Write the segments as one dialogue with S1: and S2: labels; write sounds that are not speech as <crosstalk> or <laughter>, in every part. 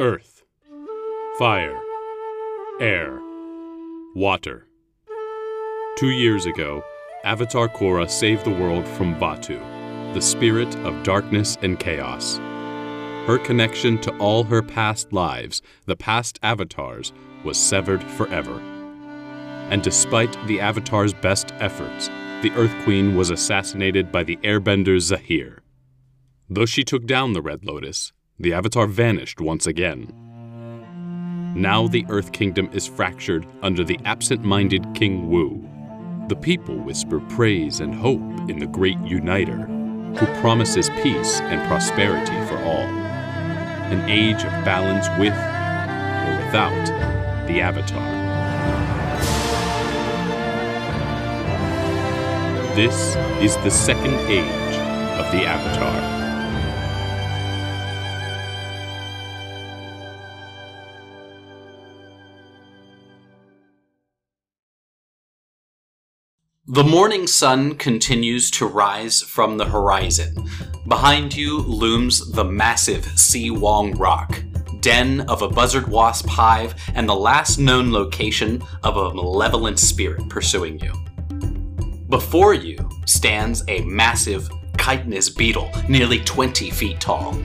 S1: Earth, fire, air, water. Two years ago, Avatar Korra saved the world from Vaatu, the spirit of darkness and chaos. Her connection to all her past lives, the past avatars, was severed forever. And despite the Avatar's best efforts, the Earth Queen was assassinated by the airbender Zahir. Though she took down the Red Lotus, the Avatar vanished once again. Now the Earth Kingdom is fractured under the absent minded King Wu. The people whisper praise and hope in the Great Uniter, who promises peace and prosperity for all. An age of balance with or without the Avatar. This is the second age of the Avatar.
S2: The morning sun continues to rise from the horizon. Behind you looms the massive Si Wong Rock, den of a buzzard wasp hive, and the last known location of a malevolent spirit pursuing you. Before you stands a massive chitinous beetle, nearly 20 feet tall.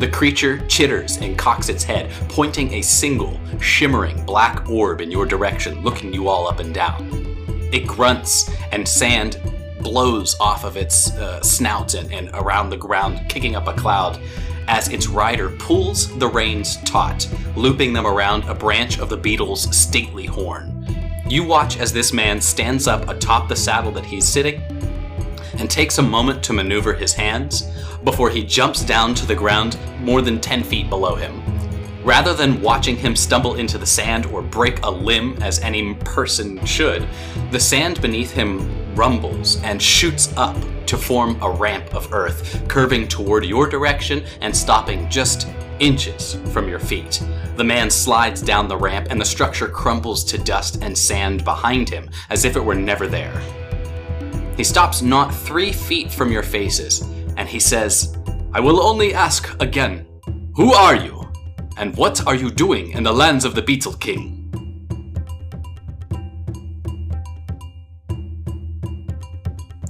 S2: The creature chitters and cocks its head, pointing a single, shimmering black orb in your direction, looking you all up and down. It grunts, and sand blows off of its uh, snout and, and around the ground, kicking up a cloud as its rider pulls the reins taut, looping them around a branch of the beetle's stately horn. You watch as this man stands up atop the saddle that he's sitting and takes a moment to maneuver his hands before he jumps down to the ground more than 10 feet below him. Rather than watching him stumble into the sand or break a limb as any person should, the sand beneath him rumbles and shoots up to form a ramp of earth, curving toward your direction and stopping just inches from your feet. The man slides down the ramp and the structure crumbles to dust and sand behind him as if it were never there. He stops not three feet from your faces and he says, I will only ask again, who are you? And what are you doing in the lands of the Beetle King?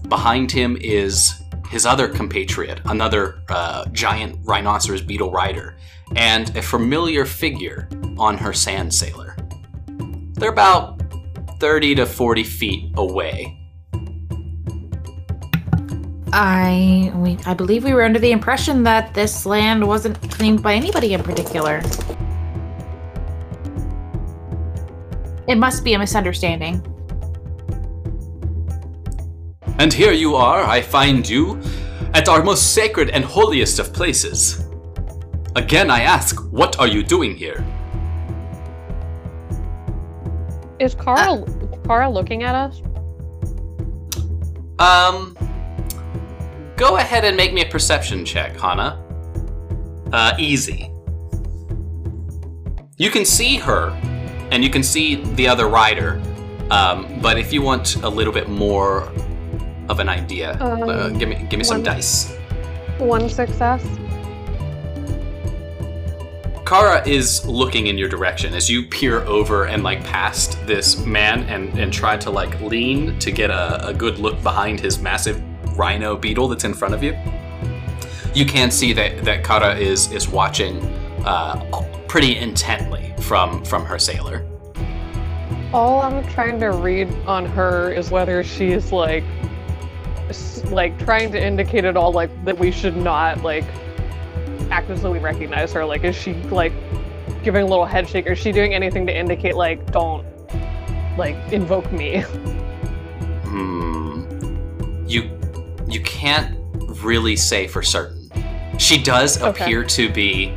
S2: Behind him is his other compatriot, another uh, giant rhinoceros beetle rider, and a familiar figure on her sand sailor. They're about 30 to 40 feet away,
S3: I we I believe we were under the impression that this land wasn't claimed by anybody in particular. It must be a misunderstanding.
S2: And here you are, I find you, at our most sacred and holiest of places. Again, I ask, what are you doing here?
S4: Is Carl uh, Kara looking at us?
S2: Um, Go ahead and make me a perception check, Hana. Uh, easy. You can see her, and you can see the other rider. Um, but if you want a little bit more of an idea, uh, um, uh, give me give me some dice.
S4: One success.
S2: Kara is looking in your direction as you peer over and like past this man and and try to like lean to get a, a good look behind his massive rhino beetle that's in front of you. You can see that that Kara is is watching uh, pretty intently from from her sailor.
S4: All I'm trying to read on her is whether she's like like trying to indicate at all like that we should not like act as though we recognize her. Like, is she like giving a little head shake? Or is she doing anything to indicate like don't like invoke me?
S2: Hmm. You you can't really say for certain. She does okay. appear to be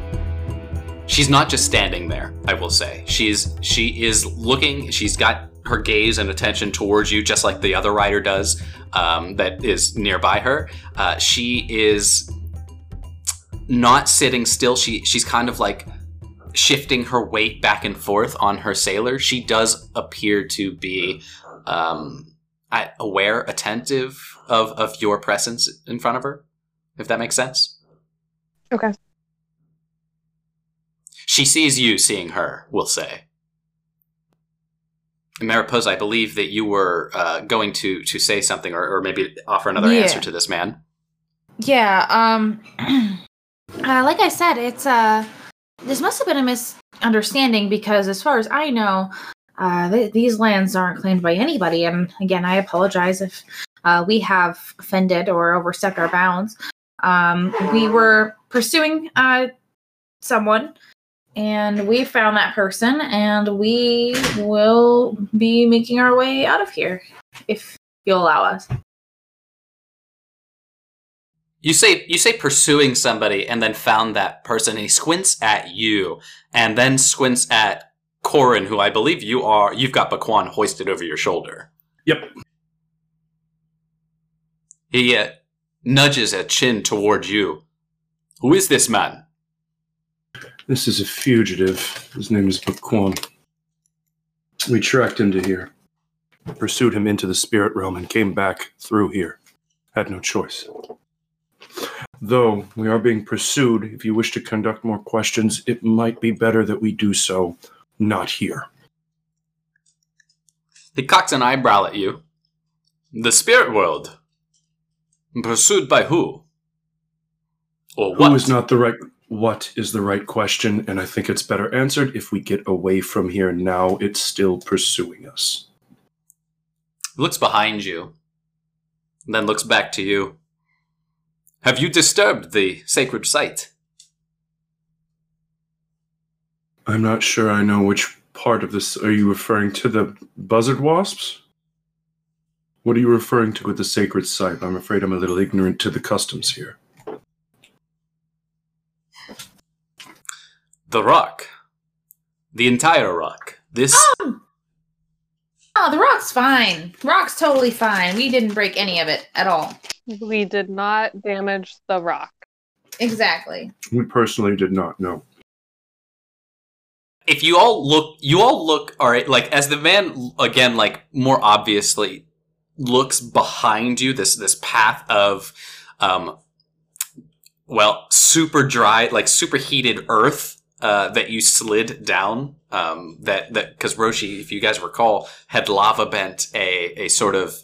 S2: she's not just standing there, I will say. She's she is looking, she's got her gaze and attention towards you just like the other rider does um, that is nearby her. Uh, she is not sitting still. She she's kind of like shifting her weight back and forth on her sailor. She does appear to be um, aware, attentive of of your presence in front of her, if that makes sense.
S4: Okay.
S2: She sees you seeing her, we'll say. Mariposa, I believe that you were uh, going to to say something or, or maybe offer another
S3: Yeah.
S2: answer to this man.
S3: Yeah, um <clears throat> uh, like I said, it's uh this must have been a misunderstanding because as far as I know, uh th- these lands aren't claimed by anybody and again, I apologize if uh we have offended or overstepped our bounds. Um we were pursuing uh someone and we found that person and we will be making our way out of here if you'll allow us.
S2: You say you say pursuing somebody and then found that person and he squints at you and then squints at Corin, who I believe you are you've got Baquan hoisted over your shoulder.
S5: Yep.
S2: He uh, nudges a chin toward you. Who is this man?
S5: This is a fugitive. His name is Bakwon. We tracked him to here, pursued him into the spirit realm, and came back through here. Had no choice. Though we are being pursued, if you wish to conduct more questions, it might be better that we do so not here.
S2: He cocks an eyebrow at you. The spirit world. Pursued by who? Or what?
S5: Who is not the right? What is the right question? And I think it's better answered if we get away from here now. It's still pursuing us.
S2: looks behind you, then looks back to you. Have you disturbed the sacred site?
S5: I'm not sure I know which part of this. Are you referring to the buzzard wasps? What are you referring to with the sacred site? I'm afraid I'm a little ignorant to the customs here.
S2: The rock. The entire rock. This.
S3: Oh, oh the rock's fine. Rock's totally fine. We didn't break any of it at all.
S4: We did not damage the rock.
S3: Exactly.
S5: We personally did not know.
S2: if you all look you all look all right like as the man again like more obviously looks behind you this this path of um well super dry like super heated earth uh that you slid down um that that because roshi if you guys recall had lava bent a a sort of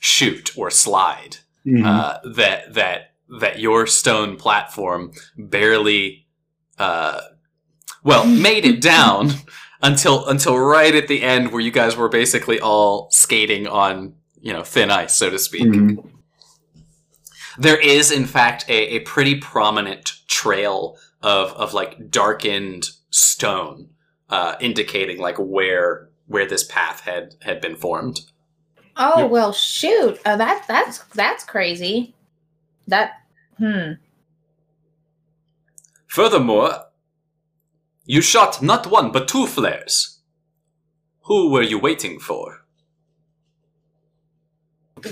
S2: chute or slide uh, that that that your stone platform barely uh, well made it down <laughs> until until right at the end where you guys were basically all skating on you know thin ice so to speak
S5: Mhm.
S2: there is in fact a, a pretty prominent trail of of like darkened stone uh, indicating like where where this path had had been formed
S3: Oh
S5: Yep.
S3: well, shoot. Uh, that that's that's crazy. That hmm.
S2: Furthermore, you shot not one but two flares. Who were you waiting for?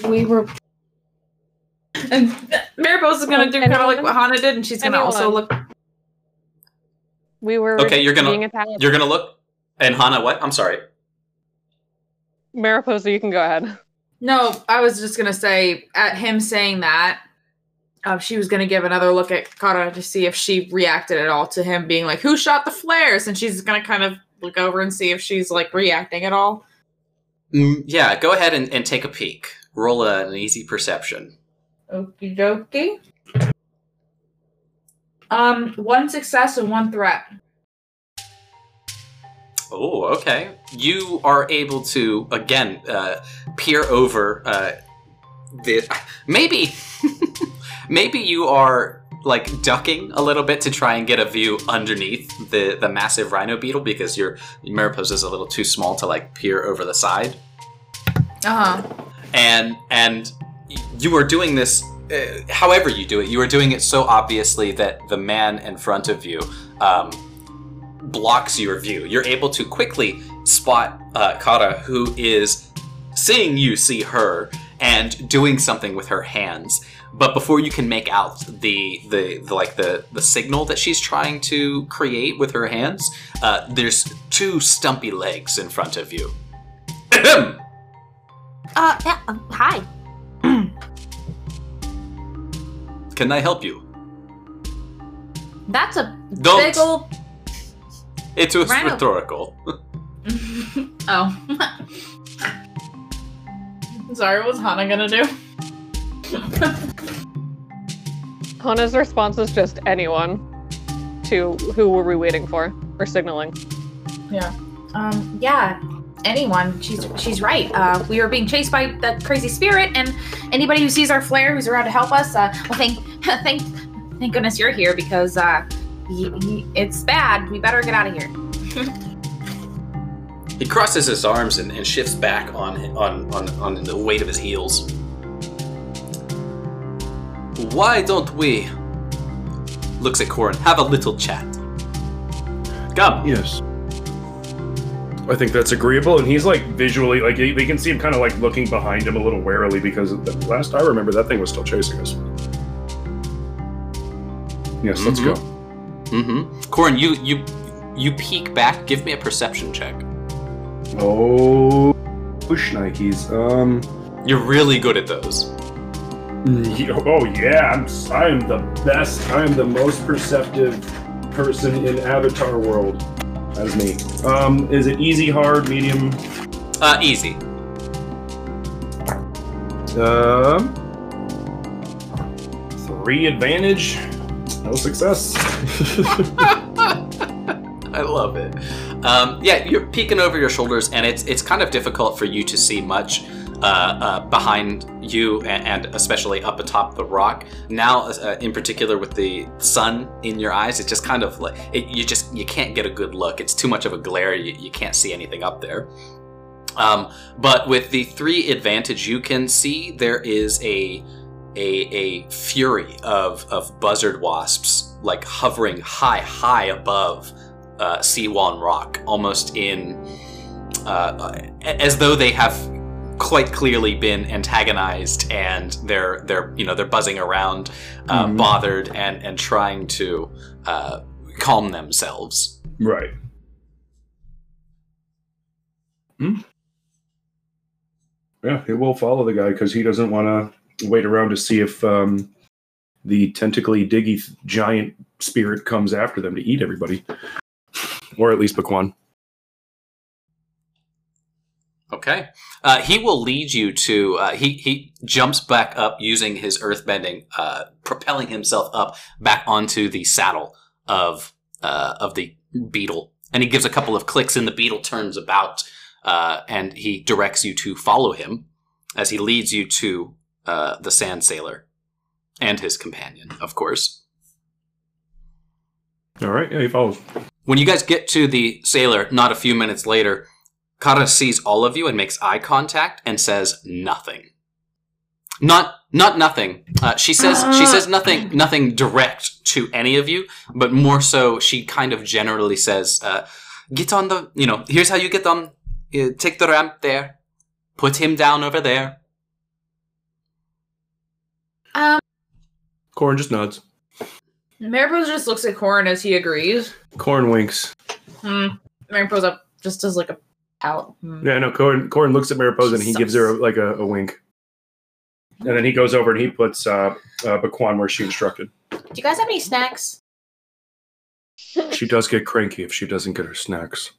S3: We were. And Mariposa's gonna do kind of like what Hana did, and she's gonna also look.
S4: We were
S2: Okay, you're gonna-
S4: being attacked.
S2: You're gonna look. And Hana, what? I'm sorry.
S4: Mariposa, you can go ahead.
S3: No, I was just gonna say at him saying that, uh, she was gonna give another look at Kara to see if she reacted at all to him being like, "Who shot the flares?" And she's gonna kind of look over and see if she's like reacting at all.
S2: Mm, yeah, go ahead and, and take a peek. Roll a, an easy perception.
S3: Okie dokie. Um, one success and one threat.
S2: Oh, okay. You are able to again uh, peer over uh, the. Maybe, <laughs> maybe you are like ducking a little bit to try and get a view underneath the the massive rhino beetle because your Mariposa is a little too small to like peer over the side.
S3: Uh huh.
S2: And and you are doing this uh, however you do it you are doing it so obviously that the man in front of you um, blocks your view. You're able to quickly spot uh, kara who is seeing you see her and doing something with her hands. But before you can make out the, the, the like the the signal that she's trying to create with her hands uh, there's two stumpy legs in front of you <clears throat>
S3: Uh, yeah, uh, hi. <clears throat>
S2: can i help you
S3: That's a
S2: Don't.
S3: big ol'
S2: It was
S3: Rhino-
S2: rhetorical. <laughs> <laughs>
S3: oh. Sorry, what's Hana gonna do? <laughs>
S4: Hana's response is just anyone. To who were we waiting for? Or signaling? Yeah.
S3: Um, yeah, anyone. She's she's right. Uh, we were being chased by that crazy spirit, and anybody who sees our flare who's around to help us, uh, well, thank <laughs> thank thank goodness you're here because uh, y- y- it's bad. We better get out of here. <laughs>
S2: He crosses his arms and, and shifts back on, on on on the weight of his heels. Why don't we? Looks at Corin. Have a little chat. Come.
S5: Yes. I think that's agreeable, and he's like visually, like we can see him kind of like looking behind him a little warily because the last I remember, that thing was still chasing us. Yes, let's go.
S2: Mm-hmm. Corin, you you you peek back. Give me a perception check.
S5: Oh, push Nikes. Um.
S2: You're really good at those.
S5: Oh yeah, I'm. I am the best. I am the most perceptive person in Avatar world. That is me. Um, is it easy, hard, medium?
S2: Uh, easy.
S5: Um, three advantage. No success. <laughs>
S2: I love it. Um, yeah, you're peeking over your shoulders, and it's it's kind of difficult for you to see much uh, uh, behind you, and, and especially up atop the rock. Now, uh, in particular, with the sun in your eyes, it's just kind of like it, you just you can't get a good look. It's too much of a glare. You, you can't see anything up there. Um, but with the three advantage, you can see there is a a, a fury of, of buzzard wasps like hovering high, high above uh, Si Wong Rock, almost in uh, as though they have quite clearly been antagonized and they're they're you know they're buzzing around, uh,
S5: Mhm.
S2: bothered and and trying to uh, calm themselves.
S5: right. Hmm. Yeah, it will follow the guy because he doesn't want to wait around to see if um, the tentacly diggy giant spirit comes after them to eat everybody, or at least Baquan.
S2: Okay. Uh, he will lead you to. Uh, he he jumps back up using his earthbending, uh, propelling himself up back onto the saddle of uh, of the beetle, and he gives a couple of clicks, and the beetle turns about, uh, and he directs you to follow him as he leads you to uh, the sand sailor and his companion, of course.
S5: All right, yeah, he follows.
S2: When you guys get to the sailor, not a few minutes later, Kara sees all of you and makes eye contact and says nothing. Not not nothing. Uh, she says she says nothing nothing direct to any of you, but more so she kind of generally says, uh, "Get on the you know here's how you get on. Uh, take the ramp there. Put him down over there."
S3: Um,
S5: Corin just nods.
S3: Mariposa just looks at Corin as he agrees.
S5: Corin winks.
S3: Hmm. Mariposa just does like a pout. Hmm.
S5: Yeah, no, Corin, Corin looks at Mariposa and he
S3: She
S5: gives her
S3: sucks.
S5: like a, a wink. And then he goes over and he puts uh, uh, Baquan where she instructed.
S3: Do you guys have any snacks? <laughs>
S5: She does get cranky if she doesn't get her snacks.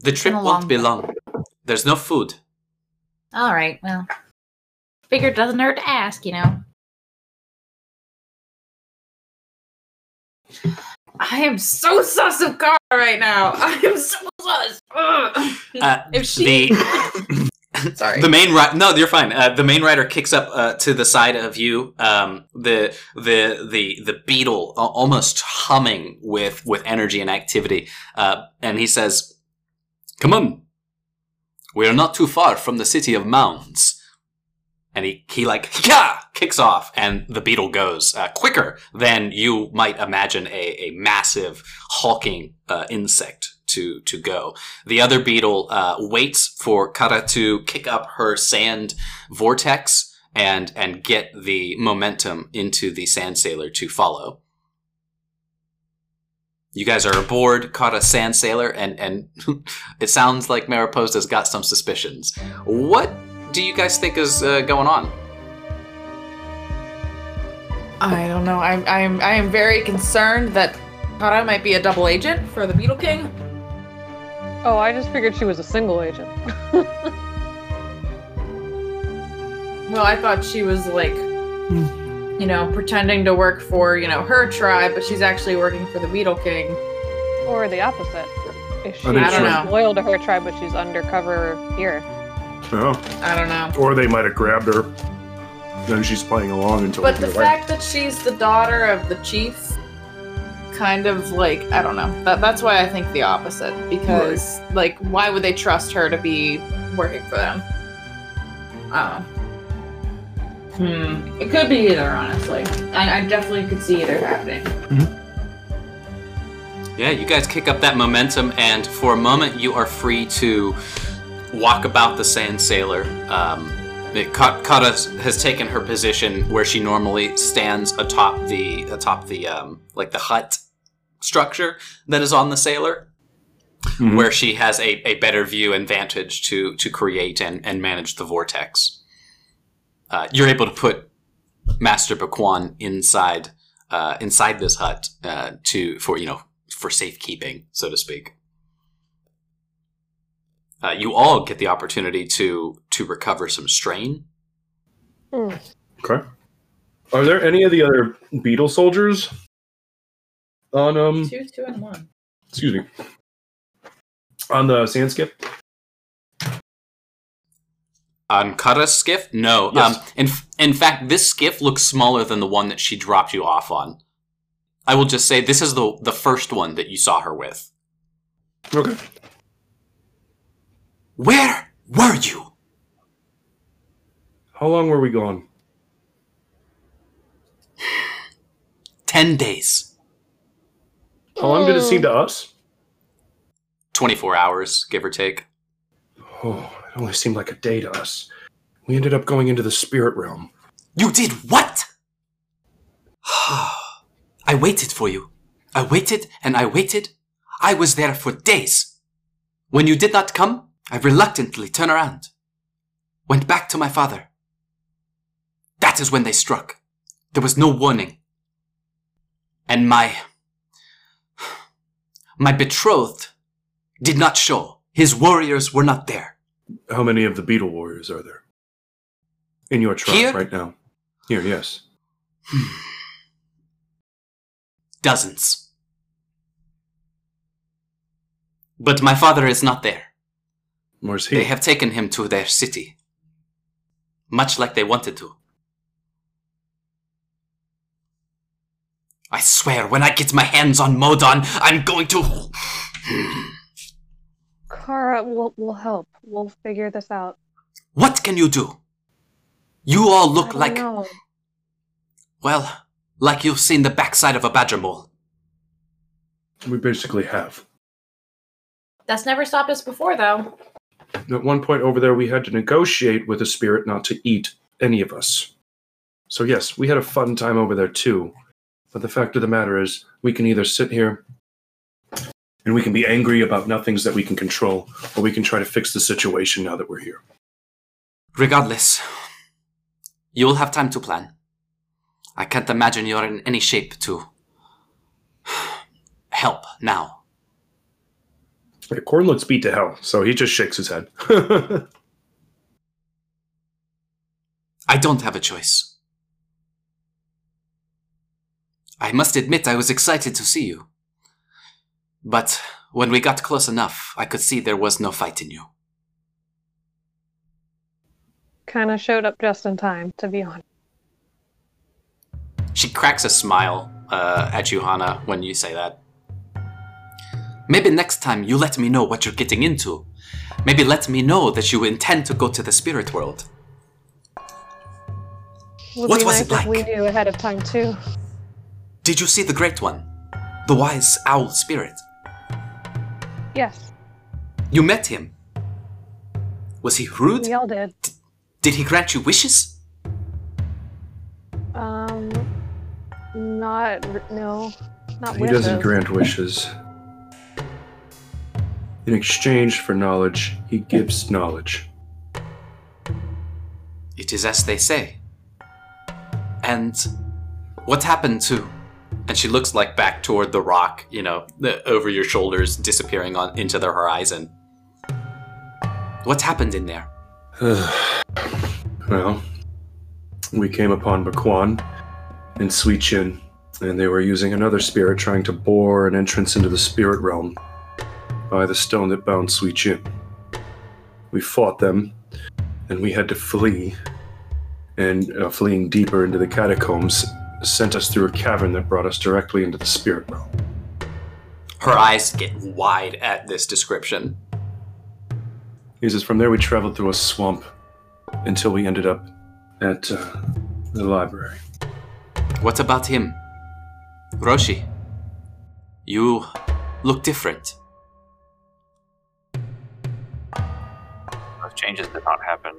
S2: The trip won't
S3: long
S2: be
S3: day.
S2: long. There's no food.
S3: All right. Well, figured it doesn't hurt to ask, you know. I am so sus of Kara right now. <laughs> I am so sus.
S2: Uh,
S3: if she,
S2: the <laughs> <laughs>
S3: sorry.
S2: The main ri- no, you're fine. Uh, the main rider kicks up uh, to the side of you. Um, the the the the beetle a- almost humming with with energy and activity, uh, and he says, "Come on, we are not too far from the city of mounds." And he he like <laughs> yeah kicks off, and the beetle goes uh, quicker than you might imagine a a massive hulking uh, insect to to go. The other beetle uh, waits for Kara to kick up her sand vortex and and get the momentum into the sand sailor to follow. You guys are aboard, caught a sand sailor, and and <laughs> it sounds like Mariposa's got some suspicions. What do you guys think is uh, going on?
S3: I don't know. I'm I'm I am very concerned that Thought I might be a double agent for the Beetle King.
S4: Oh, I just figured she was a single agent. <laughs>
S3: Well, I thought she was like, you know, pretending to work for, you know, her tribe, but she's actually working for the Beetle King.
S4: or the opposite. Is she
S5: I
S3: I don't
S5: so.
S3: know.
S4: loyal to her tribe, but she's undercover here?
S5: No.
S3: I don't know.
S5: Or they might have grabbed her. Then she's playing along until
S3: But the
S5: away.
S3: fact that she's the daughter of the chief, kind of like, I don't know. That, that's why I think the opposite. Because, like, why would they trust her to be working for them? I don't. Hmm. It could be either, honestly. I, I definitely could see either happening. Hmm.
S2: Yeah, you guys kick up that momentum, and for a moment, you are free to walk about the Sand Sailor. Um, it, Ka- Kara has taken her position where she normally stands atop the atop the um, like the hut structure that is on the sailor,
S5: Mhm.
S2: where she has a, a better view and vantage to to create and, and manage the vortex. Uh, you're able to put Master Bakwan inside uh, inside this hut uh, to for you know for safekeeping, so to speak. Uh, you all get the opportunity to to recover some strain.
S4: Hmm.
S5: Okay. Are there any of the other beetle soldiers on um
S3: Two, two, and one.
S5: excuse me on the sand skip?
S2: On Kara's skiff, no.
S5: Yes.
S2: Um, in in fact, this skiff looks smaller than the one that she dropped you off on. I will just say this is the the first one that you saw her with.
S5: Okay.
S2: Where were you?
S5: How long were we gone?
S2: Ten days,
S5: How long did it seem to us?
S2: twenty four hours, give or take.
S5: Oh, it only seemed like a day to us. We ended up going into the spirit realm.
S2: You did what? <sighs> I waited for you. I waited and I waited. I was there for days. When you did not come, I reluctantly turned around. Went back to my father. That is when they struck. There was no warning. And my. My betrothed did not show. His warriors were not there.
S5: How many of the beetle warriors are there? In your tribe
S2: Here?
S5: right now. Here, yes. Hmm.
S2: Dozens. But my father is not there.
S5: Where's he?
S2: They have taken him to their city. Much like they wanted to. I swear, when I get my hands on Modon, I'm going to. <sighs>
S4: Kara, we'll, we'll help. We'll figure this out.
S2: What can you do? You all
S4: I
S2: look
S4: don't
S2: like.
S4: know.
S2: Well, like you've seen the backside of a badger mole.
S5: we basically have.
S3: That's never stopped us before, though.
S5: At one point over there, we had to negotiate with a spirit not to eat any of us. So, yes, we had a fun time over there too. But the fact of the matter is, we can either sit here and we can be angry about nothings that we can control, or we can try to fix the situation now that we're here.
S2: Regardless, you will have time to plan. I can't imagine you're in any shape to <sighs> help now.
S5: Yeah, Corin looks beat to hell, so he just shakes his head. <laughs>
S2: I don't have a choice. I must admit I was excited to see you. But when we got close enough, I could see there was no fight in you.
S4: Kind of showed up just in time, to be honest.
S2: She cracks a smile uh, at you, Hana, when you say that. Maybe next time you let me know what you're getting into. Maybe let me know that you intend to go to the spirit world.
S4: Would
S2: What
S4: be
S2: was
S4: nice
S2: it
S4: if we
S2: like?
S4: knew ahead of time too.
S2: Did you see the Great One? The wise owl spirit?
S4: Yes,
S2: You met him. Was he rude?
S4: we all did.
S2: Did he grant you wishes?
S4: Um, not r- no, not
S5: he
S4: wishes.
S5: doesn't grant wishes. In exchange for knowledge, he gives knowledge.
S2: It is as they say. And what happened to and she looks like back toward the rock, you know, the, over your shoulders, disappearing on into the horizon. What's happened in there? <sighs>
S5: well, we came upon Bakwan and Sweet Chin, and they were using another spirit trying to bore an entrance into the spirit realm by the stone that bound Sweet Chin. We fought them, and we had to flee. And uh, fleeing deeper into the catacombs sent us through a cavern that brought us directly into the spirit realm.
S2: Her eyes get wide at this description.
S5: He says, From there we traveled through a swamp until we ended up at uh, the library.
S2: What about him? Roshi, you look different.
S6: Changes did not happen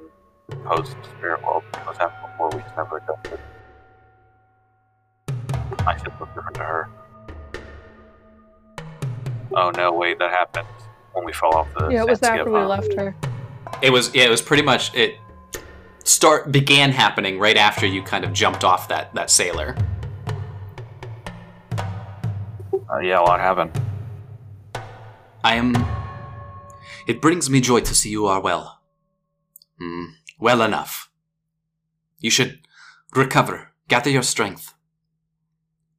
S6: post Spirit World. Those happened before we never adjusted. I should look different to her. Oh no, wait, that happened when we fell off the.
S4: Yeah, it was
S6: sand
S4: after we left her.
S2: It was yeah, it was pretty much it start began happening right after you kind of jumped off that that sailor.
S6: Uh, yeah, a lot happened.
S2: I am it brings me joy to see you are well. Hmm, well enough. You should recover, gather your strength.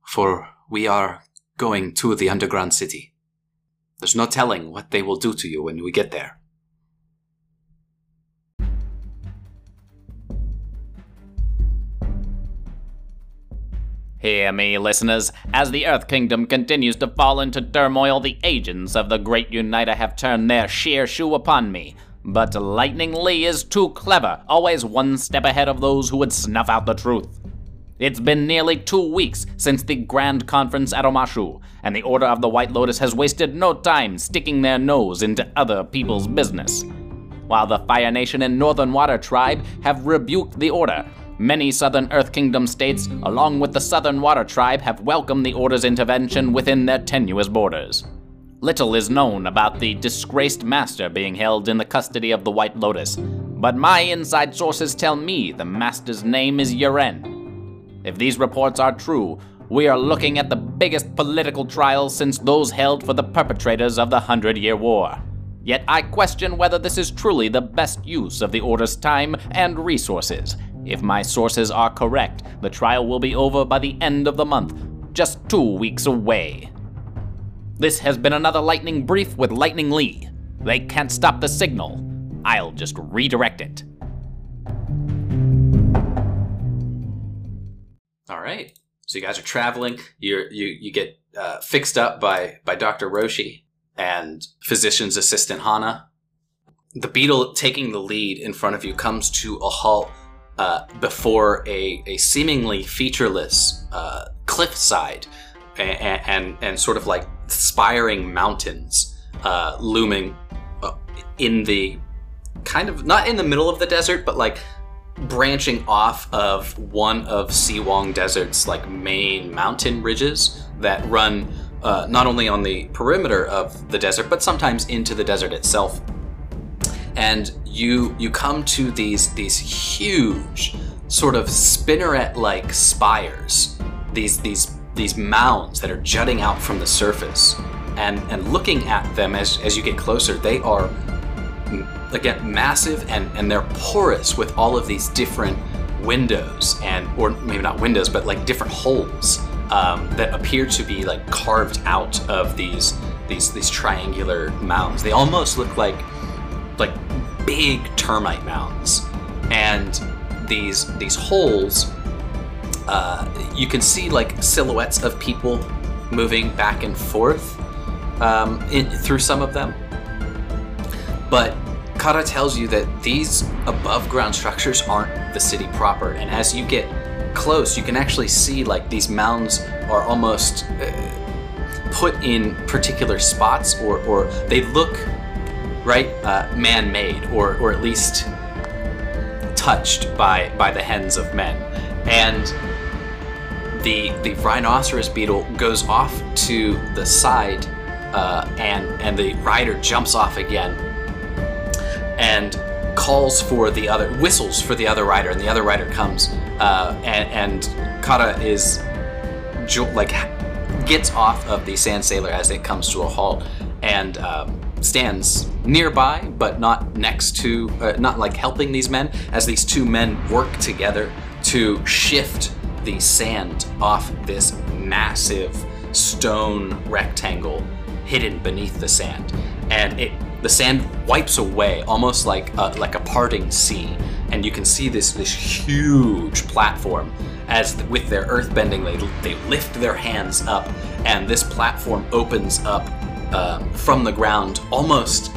S2: For we are going to the underground city. There's no telling what they will do to you when we get there.
S7: Hear me, listeners. As the Earth Kingdom continues to fall into turmoil, the agents of the Great Uniter have turned their sheer shoe upon me. But Lightning Lee is too clever, always one step ahead of those who would snuff out the truth. It's been nearly two weeks since the Grand Conference at Omashu, and the Order of the White Lotus has wasted no time sticking their nose into other people's business. While the Fire Nation and Northern Water Tribe have rebuked the Order, many Southern Earth Kingdom states, along with the Southern Water Tribe, have welcomed the Order's intervention within their tenuous borders. Little is known about the disgraced master being held in the custody of the White Lotus, but my inside sources tell me the master's name is Yeren. If these reports are true, we are looking at the biggest political trial since those held for the perpetrators of the Hundred Year War. Yet I question whether this is truly the best use of the Order's time and resources. If my sources are correct, the trial will be over by the end of the month, just two weeks away. This has been another Lightning Brief with Lightning Lee. They can't stop the signal. I'll just redirect it.
S2: All right. So you guys are traveling. You're, you you get uh, fixed up by by Doctor Roshi and physician's assistant Hana. The beetle taking the lead in front of you comes to a halt uh, before a, a seemingly featureless uh, cliffside and, and and sort of like spiring mountains uh, looming uh, in the kind of not in the middle of the desert, but like branching off of one of Si Wong Desert's like main mountain ridges that run uh, not only on the perimeter of the desert, but sometimes into the desert itself. And you you come to these these huge sort of spinneret-like spires, these these these mounds that are jutting out from the surface. And and looking at them as as you get closer, they are again massive and and they're porous with all of these different windows and or maybe not windows but like different holes um, that appear to be like carved out of these these these triangular mounds they almost look like like big termite mounds and these these holes uh, you can see like silhouettes of people moving back and forth um, in, through some of them but Kara tells you that these above ground structures aren't the city proper, and as you get close, you can actually see like these mounds are almost uh, put in particular spots, or, or they look right uh, man made, or, or at least touched by, by the hands of men. And the, the rhinoceros beetle goes off to the side, uh, and, and the rider jumps off again and calls for the other, whistles for the other rider, and the other rider comes, uh, and, and Kara is like gets off of the sand sailor as it comes to a halt and um, stands nearby, but not next to, uh, not like helping these men, as these two men work together to shift the sand off this massive stone rectangle hidden beneath the sand, and it the sand wipes away almost like a, like a parting sea, and you can see this this huge platform as with their earth bending they, they lift their hands up and this platform opens up uh, from the ground almost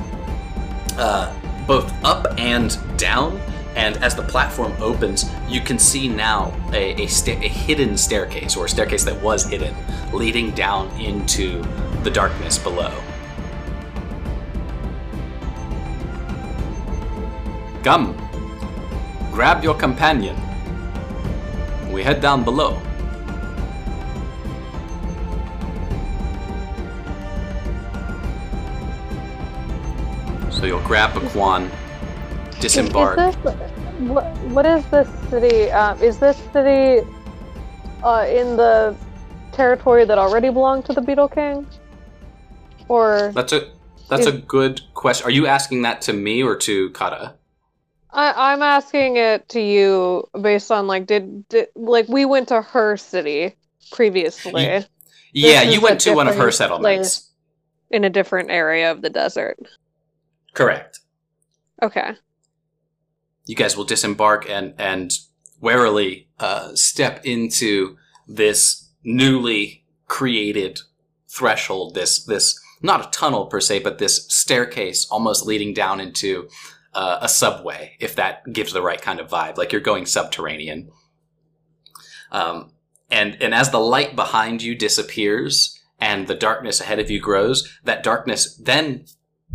S2: uh, both up and down and as the platform opens you can see now a, a, sta- a hidden staircase or a staircase that was hidden leading down into the darkness below. Come grab your companion. We head down below. So you'll grab Baquan, disembark.
S4: Is, is this, what, what is this city? Um, is this city uh, in the territory that already belonged to the Beetle King? Or
S2: That's a that's a good question. Are you asking that to me or to Kara?
S4: I, I'm asking it to you based on like did, did like we went to her city previously
S2: Ye- Yeah, you went to one of her settlements.
S4: in a different area of the desert.
S2: Correct.
S4: Okay.
S2: You guys will disembark and and warily uh, step into this newly created threshold. This this not a tunnel per se, but this staircase almost leading down into uh, a subway. If that gives the right kind of vibe, like you're going subterranean. Um, and and as the light behind you disappears and the darkness ahead of you grows, that darkness then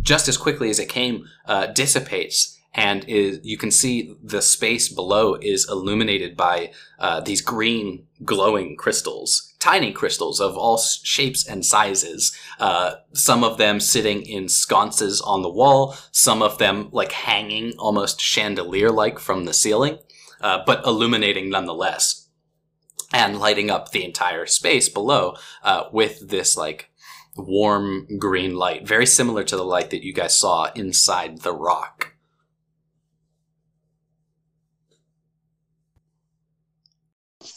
S2: just as quickly as it came uh, dissipates and is you can see the space below is illuminated by uh, these green glowing crystals tiny crystals of all shapes and sizes. Uh, some of them sitting in sconces on the wall some of them like hanging almost chandelier like from the ceiling uh, but illuminating nonetheless and lighting up the entire space below uh, with this like warm green light very similar to the light that you guys saw inside the rock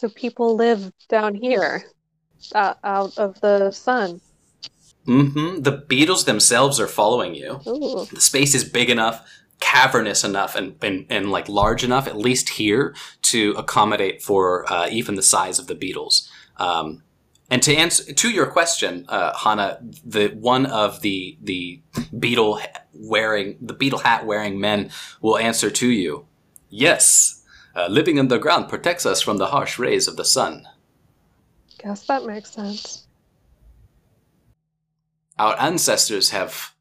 S4: So people live down here, uh, out of the sun.
S2: hmm The beetles themselves are following you.
S4: Ooh.
S2: The space is big enough, cavernous enough, and, and, and like large enough, at least here, to accommodate for uh, even the size of the beetles. Um, and to answer to your question, uh, Hana, the one of the the beetle wearing the beetle hat wearing men will answer to you. Yes, uh, living underground protects us from the harsh rays of the sun.
S4: Guess that makes sense.
S2: Our ancestors have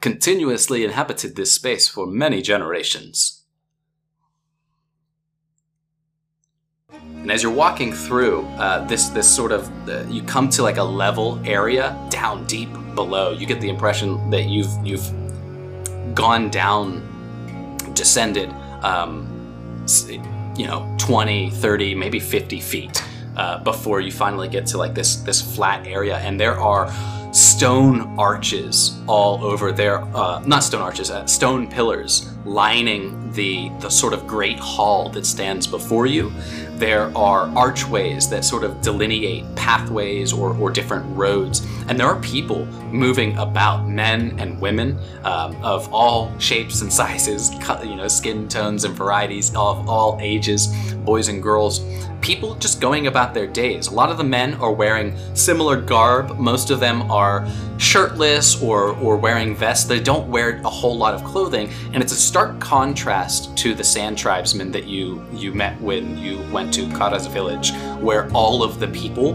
S2: continuously inhabited this space for many generations. And as you're walking through uh, this, this sort of, uh, you come to like a level area down deep below. You get the impression that you've you've gone down, descended, um, you know, 20, 30, maybe 50 feet uh, before you finally get to like this this flat area. And there are stone arches all over there uh, not stone arches uh, stone pillars lining the the sort of great hall that stands before you there are archways that sort of delineate pathways or, or different roads. And there are people moving about men and women um, of all shapes and <laughs> sizes you know skin tones and varieties of all ages boys and girls people just going about their days. A lot of the men are wearing similar garb. Most of them are shirtless or, or wearing vests. They don't wear a whole lot of clothing, and it's a stark contrast to the sand tribesmen that you you met when you went to Kara's village, where all of the people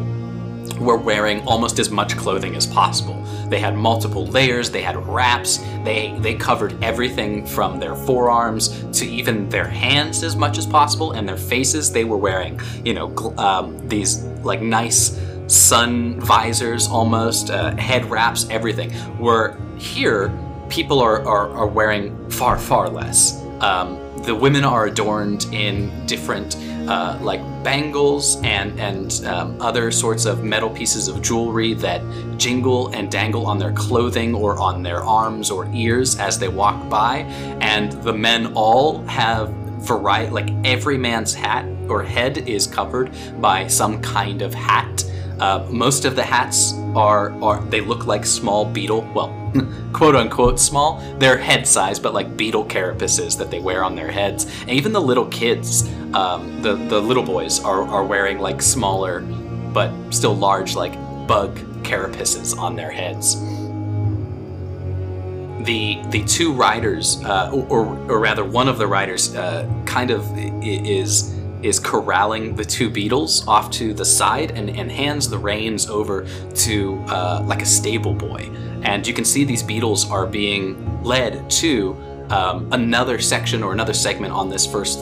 S2: were wearing almost as much clothing as possible. They had multiple layers, they had wraps, they they covered everything from their forearms to even their hands as much as possible, and their faces. They were wearing, you know, gl- um, these like nice sun visors, almost uh, head wraps, everything. Where here, people are are, are wearing far far less. Um, the women are adorned in different uh, like bangles and and um, other sorts of metal pieces of jewelry that jingle and dangle on their clothing or on their arms or ears as they walk by. And the men all have variety, like every man's hat or head is covered by some kind of hat. Uh, most of the hats are are they look like small beetle, well, <laughs> quote unquote small. They're head size, but like beetle carapaces that they wear on their heads. And even the little kids, um, the the little boys are are wearing like smaller, but still large like bug carapaces on their heads. The the two riders, uh, or or rather one of the riders, uh, kind of is is corralling the two beetles off to the side and, and hands the reins over to uh, like a stable boy. And you can see these beetles are being led to um, another section or another segment on this first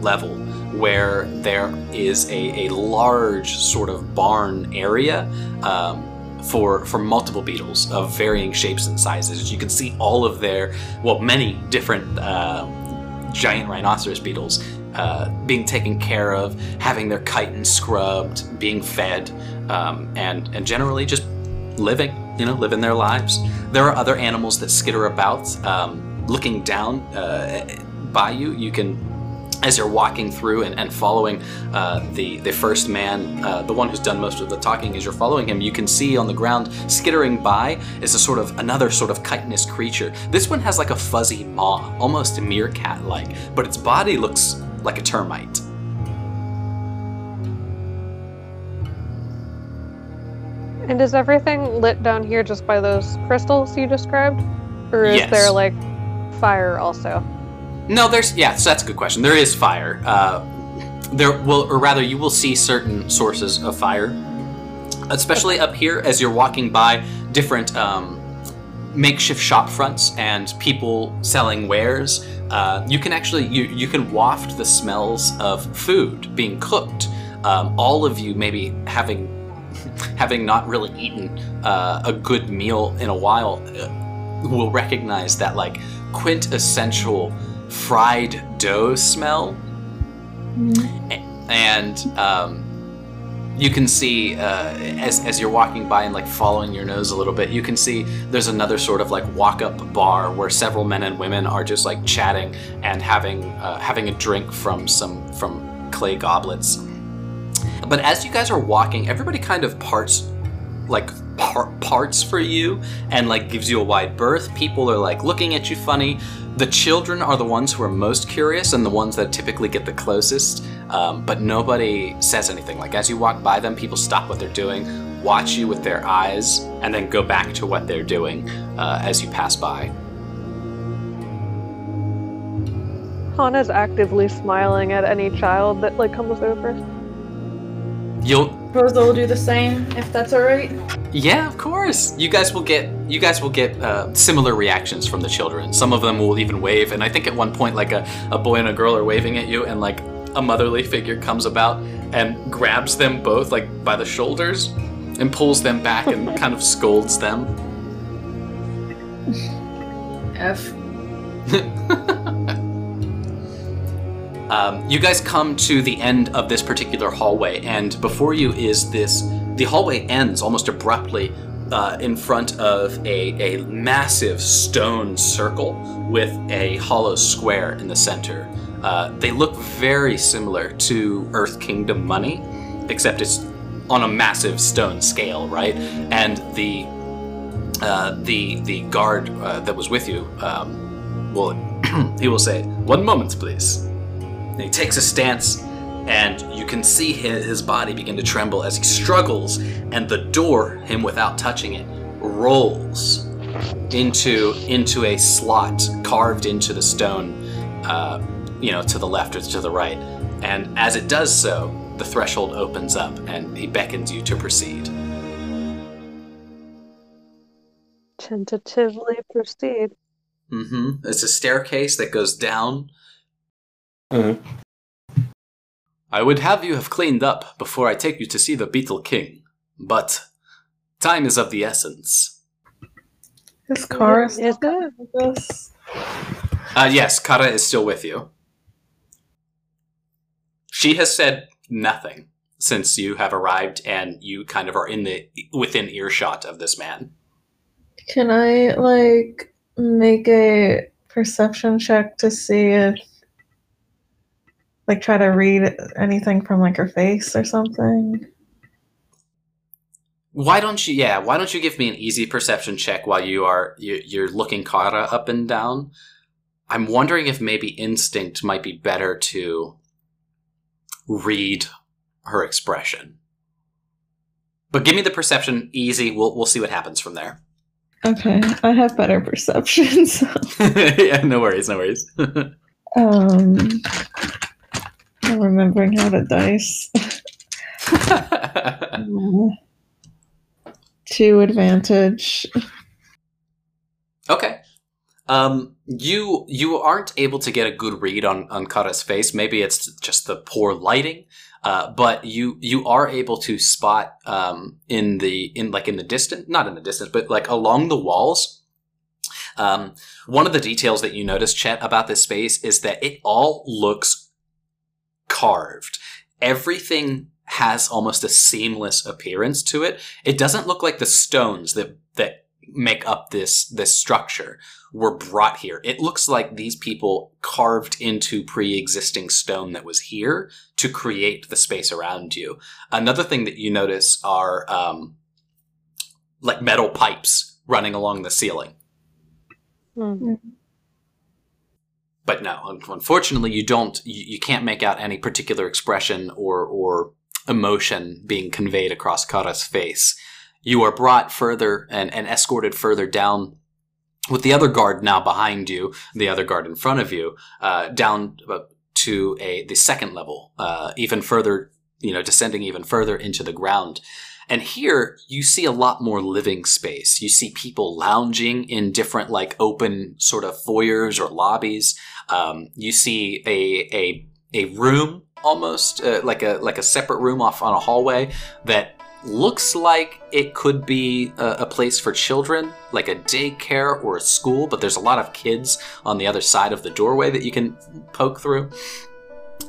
S2: level where there is a, a large sort of barn area um, for for multiple beetles of varying shapes and sizes. You can see all of their well, many different uh, giant rhinoceros beetles uh, being taken care of, having their chitin scrubbed, being fed, um, and and generally just living, you know, living their lives. There are other animals that skitter about, um, looking down uh, by you. You can, as you're walking through and, and following uh, the the first man, uh, the one who's done most of the talking, as you're following him, you can see on the ground skittering by is a sort of another sort of chitinous creature. This one has like a fuzzy maw, almost meerkat-like, but its body looks like a termite.
S4: And is everything lit down here just by those crystals you described? Or is
S2: Yes.
S4: there like fire also?
S2: No, there's yeah. So that's a good question. There is fire. Uh, there will, or rather, you will see certain sources of fire, especially up here as you're walking by different um, makeshift shop fronts and people selling wares. Uh, you can actually you you can waft the smells of food being cooked. Um, all of you maybe having <laughs> having not really eaten uh, a good meal in a while uh, will recognize that like quintessential fried dough smell A- and um, you can see uh, as, as you're walking by and like following your nose a little bit you can see there's another sort of like walk up bar where several men and women are just like chatting and having uh, having a drink from some from clay goblets. But as you guys are walking everybody kind of parts like par- parts for you and like gives you a wide berth. People are like looking at you funny. The children are the ones who are most curious and the ones that typically get the closest um, but nobody says anything like as you walk by them people stop what they're doing watch you with their eyes and then go back to what they're doing uh, as you pass by
S4: Hana's actively smiling at any child that like comes over.
S2: you'll
S3: Suppose they'll do the same if that's alright.
S2: Yeah, of course. You guys will get you guys will get uh, similar reactions from the children. Some of them will even wave, and I think at one point, like a, a boy and a girl are waving at you, and like a motherly figure comes about and grabs them both like by the shoulders and pulls them back and kind of scolds them.
S3: F. <laughs>
S2: Um, you guys come to the end of this particular hallway, and before you is this. The hallway ends almost abruptly uh, in front of a, a massive stone circle with a hollow square in the center. Uh, they look very similar to Earth Kingdom money, except it's on a massive stone scale, right? And the uh, the the guard uh, that was with you um, will <clears throat> he will say, "One moment, please." And he takes a stance, and you can see his, his body begin to tremble as he struggles, and the door, him without touching it, rolls into into a slot carved into the stone, uh, you know, to the left or to the right. And as it does so, the threshold opens up, and he beckons you to proceed.
S4: Tentatively proceed.
S2: Mm-hmm. It's a staircase that goes down.
S5: Uh,
S2: I would have you have cleaned up before I take you to see the Beetle King, but time is of the essence.
S3: This car is
S4: Is it?
S3: this.
S2: Uh, yes, Kara is still with you. She has said nothing since you have arrived and you kind of are in the within earshot of this man.
S8: Can I like make a perception check to see if like try to read anything from like her face or something?
S2: Why don't you? Yeah, why don't you give me an easy perception check while you are you- you're looking Kara up and down? I'm wondering if maybe instinct might be better to read her expression. But give me the perception easy. We'll we'll see what happens from there.
S8: Okay, I have better perception. <laughs> So, <laughs>
S2: yeah, no worries, no worries. <laughs>
S8: um, I'm remembering how to dice. Two advantage.
S2: Okay. Um, you you aren't able to get a good read on on Kara's face. Maybe it's just the poor lighting. Uh, but you you are able to spot um, in the in like in the distance, not in the distance, but like along the walls. Um, one of the details that you notice, Chet, about this space is that it all looks carved. Everything has almost a seamless appearance to it. It doesn't look like the stones that that make up this this structure were brought here. It looks like these people carved into pre-existing stone that was here to create the space around you. Another thing that you notice are um, like metal pipes running along the ceiling.
S4: Hmm.
S2: But no, unfortunately, you don't. You, you can't make out any particular expression or or emotion being conveyed across Kara's face. You are brought further and, and escorted further down with the other guard now behind you, the other guard in front of you, uh, down uh, to a the second level, uh, even further, you know, descending even further into the ground. And here you see a lot more living space. You see people lounging in different like open sort of foyers or lobbies. Um, you see a a a room almost uh, like a like a separate room off on a hallway that looks like it could be a, a place for children, like a daycare or a school. But there's a lot of kids on the other side of the doorway that you can poke through.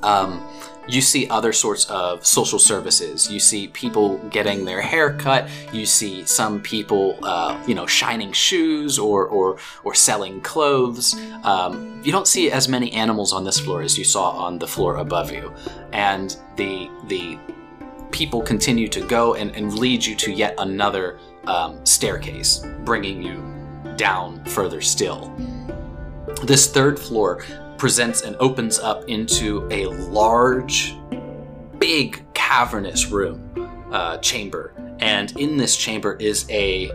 S2: Um, you see other sorts of social services. You see people getting their hair cut. You see some people, uh, you know, shining shoes or or, or selling clothes. Um, you don't see as many animals on this floor as you saw on the floor above you, and the the people continue to go and, and lead you to yet another um, staircase, bringing you down further still. This third floor presents and opens up into a large, big, cavernous room, uh, chamber. And in this chamber is a,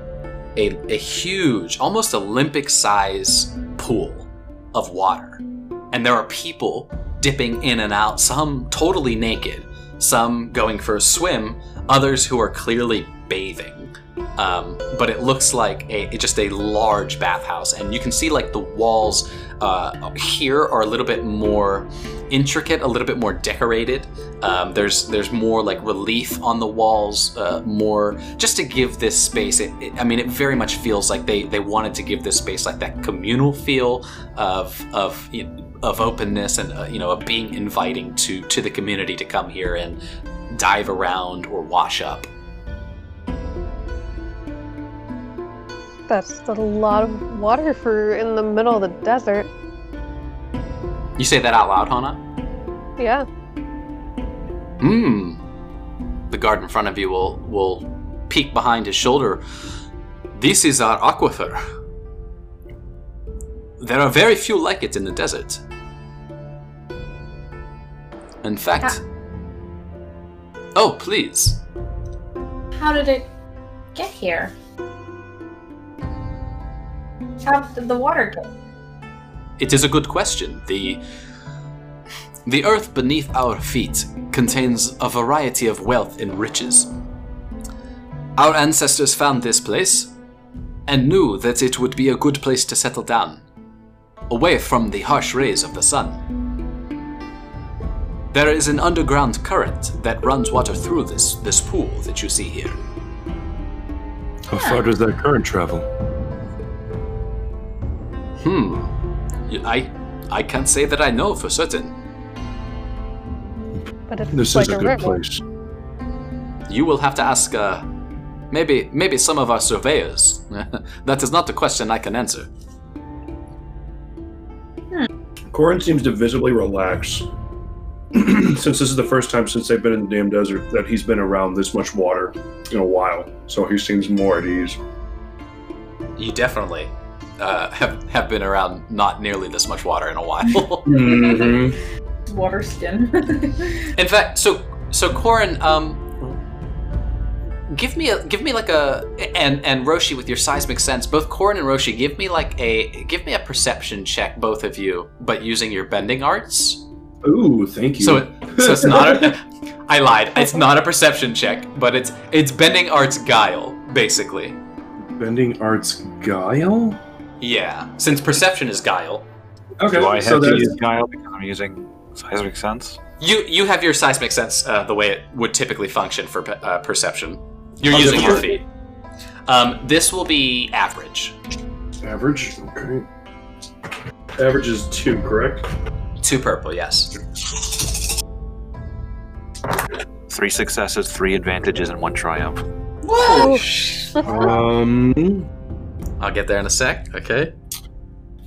S2: a, a huge, almost Olympic size pool of water. And there are people dipping in and out, some totally naked, some going for a swim, others who are clearly bathing. Um, but it looks like a just a large bathhouse, and you can see like the walls uh, here are a little bit more intricate, a little bit more decorated. Um, there's there's more like relief on the walls, uh, more just to give this space. It, it, I mean, it very much feels like they they wanted to give this space like that communal feel of of you know, of openness and uh, you know of being inviting to to the community to come here and dive around or wash up.
S4: That's a lot of water for in the middle of the desert.
S2: You say that out loud, Hana?
S4: Yeah.
S2: Hmm. The guard in front of you will will peek behind his shoulder. This is our aquifer. There are very few like it in the desert. In fact. Oh, please.
S3: How did it get here? How did the water get?
S2: It is a good question. The the earth beneath our feet contains a variety of wealth and riches. Our ancestors found this place and knew that it would be a good place to settle down, away from the harsh rays of the sun. There is an underground current that runs water through this, this pool that you see here.
S5: How far does that current travel?
S2: Hmm. I I can't say that I know for certain.
S4: But it's
S5: This
S4: like
S5: is a good
S4: river.
S5: place.
S2: You will have to ask, uh, maybe, maybe some of our surveyors. <laughs> that is not a question I can answer.
S5: Corin seems to visibly relax. <clears throat> since this is the first time since they've been in the damn desert that he's been around this much water in a while. So he seems more at ease.
S2: You definitely uh, have have been around not nearly this much water in a while. <laughs>
S5: Mm-hmm.
S3: Water skin. <laughs>
S2: in fact, so so Corin, um, give me a give me like a and and Roshi with your seismic sense. Both Corin and Roshi, give me like a give me a perception check, both of you, but using your bending arts.
S5: Ooh, thank you.
S2: So it, so it's not. A, <laughs> I lied. It's not a perception check, but it's it's bending arts guile, basically.
S5: Bending Arts Guile?
S2: Yeah, since perception is guile,
S5: Okay,
S6: Do I have
S5: so
S6: to use guile because I'm using seismic sense?
S2: you you have your seismic sense uh, the way it would typically function for pe- uh, perception. You're
S5: Okay,
S2: using your feet. Um, this will be average.
S5: average. Okay. Average is two, correct?
S2: Two purple, yes.
S6: Three successes, three advantages, and one triumph. Whoa! <laughs>
S5: Um,
S2: I'll get there in a sec. Okay.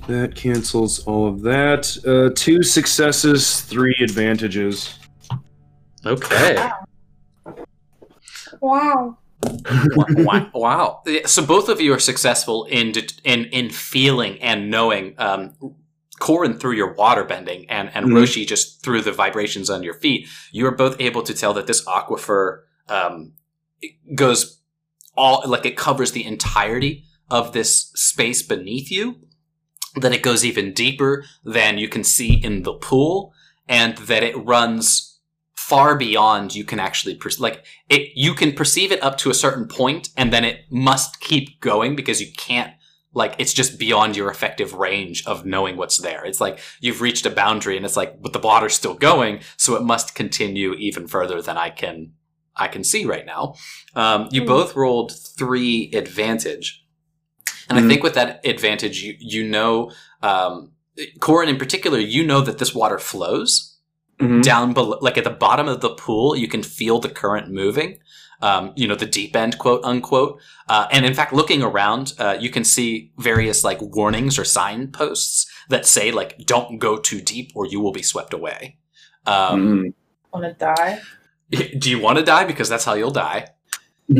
S5: that cancels all of that. Uh, two successes, three advantages.
S2: Okay.
S3: wow.
S2: wow. wow. So both of you are successful in in in feeling and knowing. Um, Corin through your water bending and and
S5: Mhm.
S2: Roshi just through the vibrations on your feet. You are both able to tell that this aquifer um, goes all like it covers the entirety of this space beneath you. That it goes even deeper than you can see in the pool, and that it runs far beyond you can actually per- like it you can perceive it up to a certain point and then it must keep going because you can't like it's just beyond your effective range of knowing what's there it's like you've reached a boundary and it's like but the water's still going so it must continue even further than i can i can see right now um, you
S4: Hmm.
S2: both rolled three advantage and i
S5: Mhm.
S2: think with that advantage you you know um, corin in particular you know that this water flows
S5: Mhm.
S2: down below, like at the bottom of the pool, you can feel the current moving. Um, you know, the deep end, quote unquote. Uh, and in fact, looking around, uh, you can see various like warnings or signposts that say like, "Don't go too deep, or you will be swept away." Um,
S5: Mhm.
S3: Wanna die? <laughs>
S2: Do you want to die? Because that's how you'll die. <laughs>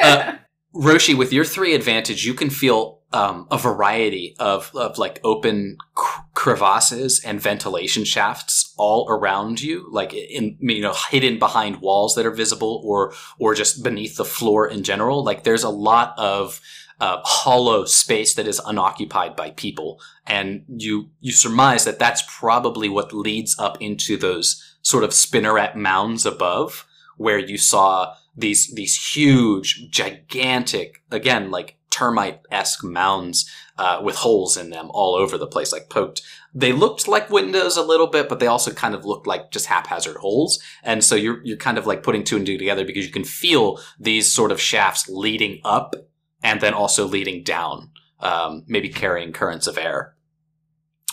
S2: Uh, Roshi, with your three advantage, you can feel um, a variety of, of like open cr- crevasses and ventilation shafts all around you, like in you know hidden behind walls that are visible, or or just beneath the floor in general. Like there's a lot of uh, hollow space that is unoccupied by people, and you you surmise that that's probably what leads up into those sort of spinneret mounds above, where you saw these these huge, gigantic, again like termite esque mounds uh, with holes in them all over the place, like poked. They looked like windows a little bit, but they also kind of looked like just haphazard holes. And so you're you're kind of like putting two and two together because you can feel these sort of shafts leading up and then also leading down, um, maybe carrying currents of air.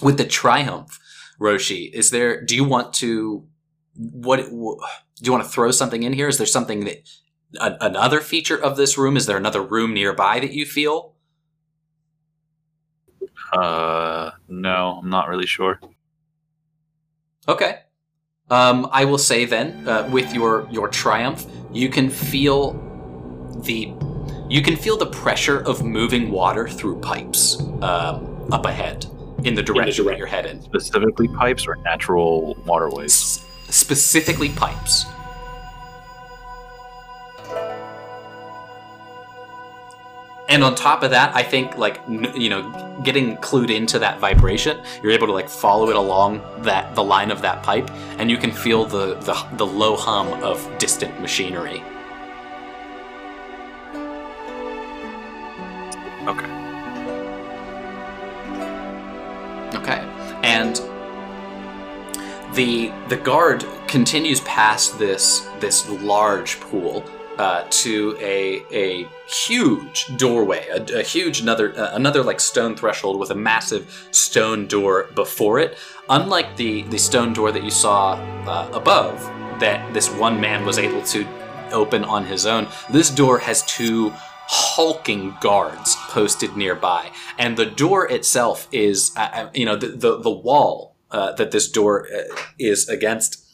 S2: With the triumph, Roshi, is there? Do you want to? What do you want to throw something in here? Is there something that a, another feature of this room? Is there another room nearby that you feel?
S6: Uh, no, I'm not really sure.
S2: Okay. Um, I will say then, uh, with your your triumph, you can feel the you can feel the pressure of moving water through pipes um, up ahead in the direction that you're headed.
S6: Specifically, pipes or natural waterways.
S2: S- specifically pipes. And on top of that, I think like n- you know, getting clued into that vibration, you're able to like follow it along that the line of that pipe, and you can feel the the, the low hum of distant machinery.
S6: Okay.
S2: Okay. And the the guard continues past this this large pool uh, to a a huge doorway, a, a huge another uh, another like stone threshold with a massive stone door before it. Unlike the the stone door that you saw uh, above, that this one man was able to open on his own, this door has two hulking guards posted nearby, and the door itself is, uh, uh, you know, the the, the wall uh, that this door is against.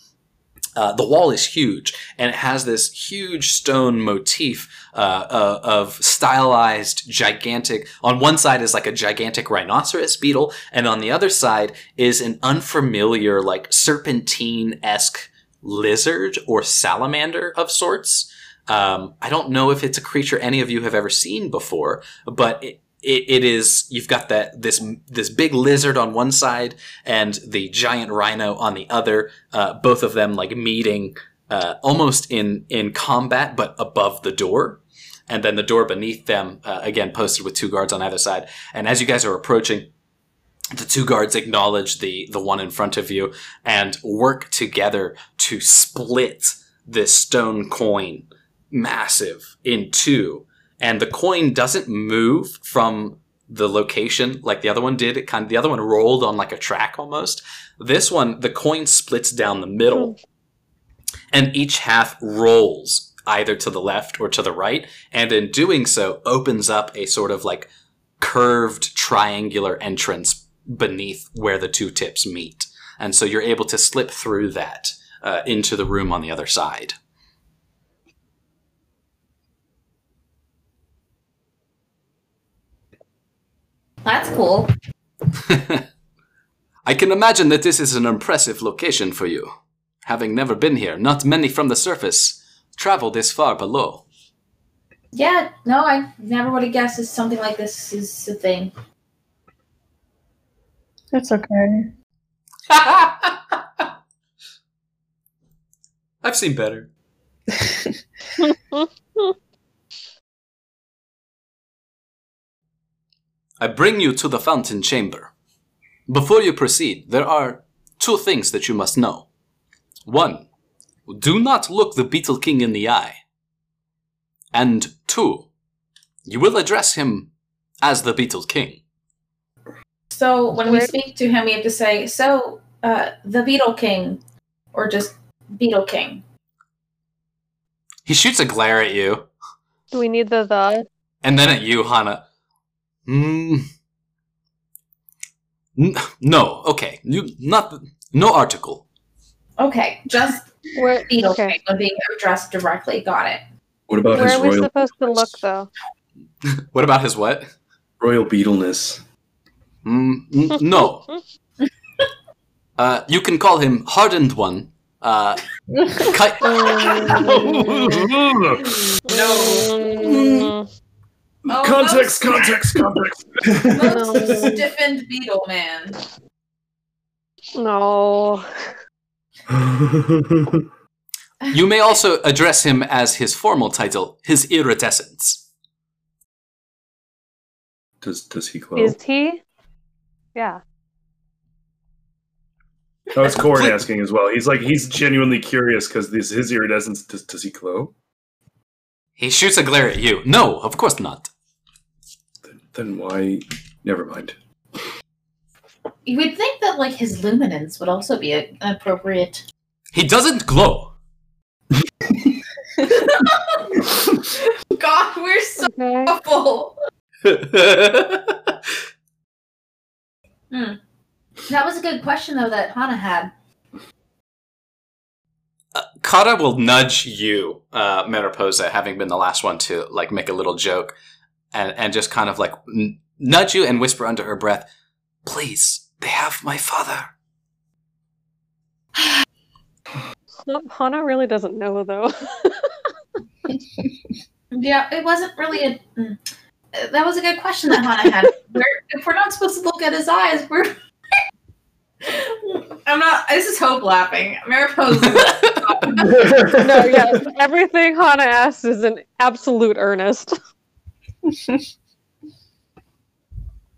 S2: Uh, the wall is huge, and it has this huge stone motif uh, uh, of stylized, gigantic. On one side is like a gigantic rhinoceros beetle, and on the other side is an unfamiliar, like serpentine esque lizard or salamander of sorts. Um, I don't know if it's a creature any of you have ever seen before, but it, it, it is. You've got that this this big lizard on one side and the giant rhino on the other. Uh, both of them like meeting uh, almost in in combat, but above the door. And then the door beneath them, uh, again posted with two guards on either side. And as you guys are approaching, the two guards acknowledge the the one in front of you and work together to split this stone coin massive in two and the coin doesn't move from the location like the other one did. It kind of the other one rolled on like a track almost. This one the coin splits down the middle. And each half rolls either to the left or to the right. And in doing so opens up a sort of like curved triangular entrance beneath where the two tips meet. And so you're able to slip through that uh, into the room on the other side.
S3: That's cool. <laughs>
S2: I can imagine that this is an impressive location for you. Having never been here, not many from the surface travel this far below.
S3: Yeah, no, I never would have guessed that something like this is a thing.
S8: It's okay. <laughs>
S2: I've seen better. <laughs> I bring you to the fountain chamber. Before you proceed, there are two things that you must know. One, do not look the Beetle King in the eye. And two, you will address him as the Beetle King.
S3: So when we speak to him, we have to say, "So, uh, the Beetle King," or just Beetle King.
S2: He shoots a glare at you,
S4: Do we need the the?
S2: and then at you, Hana. Mm. No, okay. You not no article.
S3: Okay, just
S4: Where?
S3: Beetle
S4: Okay.
S3: King when being addressed directly. Got it.
S5: What about
S4: Where
S5: his
S4: are we
S5: royal
S4: supposed to look though? <laughs>
S2: What about his what?
S5: royal beetleness?
S2: Mm, n- no. <laughs> Uh, you can call him Hardened One. Uh, <laughs> Ki-
S4: Mm,
S3: Oh,
S5: context, context, <laughs> <laughs> context.
S4: No.
S3: stiffened Beetle Man.
S4: No. <laughs>
S2: you may also address him as his formal title, His Iridescence.
S5: does does he glow?
S4: Is he? Yeah.
S5: Oh, it's Corin asking as well. He's like he's genuinely curious because this his iridescence. Does, does he glow?
S2: He shoots a glare at you. No, of course not.
S5: Then, then why? Never mind.
S3: You would think that like his luminance would also be a, an appropriate.
S2: He doesn't glow. <laughs>
S3: God, we're so
S4: Okay.
S3: full. <laughs>
S2: Kara
S3: That was a good question though that Hana had.
S2: will nudge you, uh, Mariposa, having been the last one to like make a little joke, and and just kind of like n- nudge you and whisper under her breath, "Please, they have my father."
S4: Ha- Hana really doesn't know though. <laughs>
S3: Yeah, it wasn't really a. mm. That was a good question that Hana had. <laughs> We're, if we're not supposed to look at his eyes, we're. <laughs> I'm not. This is hope laughing. Mariposa.
S4: no, yes. Everything Hana asks is in absolute earnest. <laughs>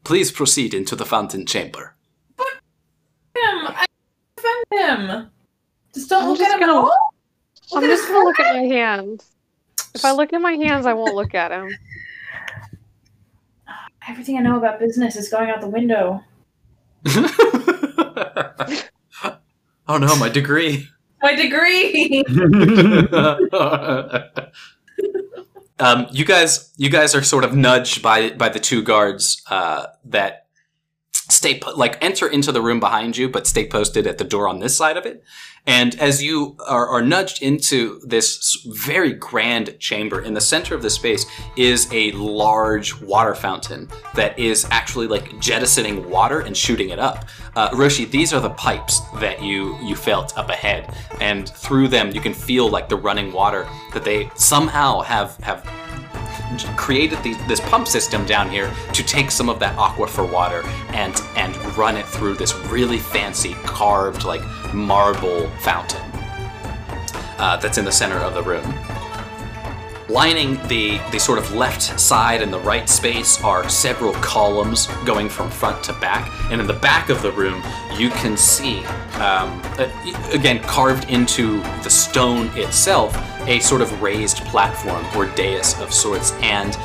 S2: Please proceed into the fountain chamber.
S3: him. I defend him. Just don't
S4: I'm
S3: look
S4: just
S3: at him
S4: gonna-
S3: at.
S4: I'm just gonna look at my hands. If I look at my hands, I won't look at him. <sighs>
S3: Everything I know about business is going out the window. <laughs>
S2: oh no, my degree.
S3: My degree. <laughs>
S2: um, you guys, you guys are sort of nudged by by the two guards uh, that stay put, like enter into the room behind you, but stay posted at the door on this side of it. And as you are, are nudged into this very grand chamber, in the center of the space is a large water fountain that is actually like jettisoning water and shooting it up. Uh, Roshi, these are the pipes that you you felt up ahead, and through them you can feel like the running water that they somehow have have created the, this pump system down here to take some of that aquifer water and and run it through this really fancy carved like marble fountain uh, that's in the center of the room. Lining the, the sort of left side and the right space are several columns going from front to back. And in the back of the room, you can see, um, again, carved into the stone itself, a sort of raised platform or dais of sorts, and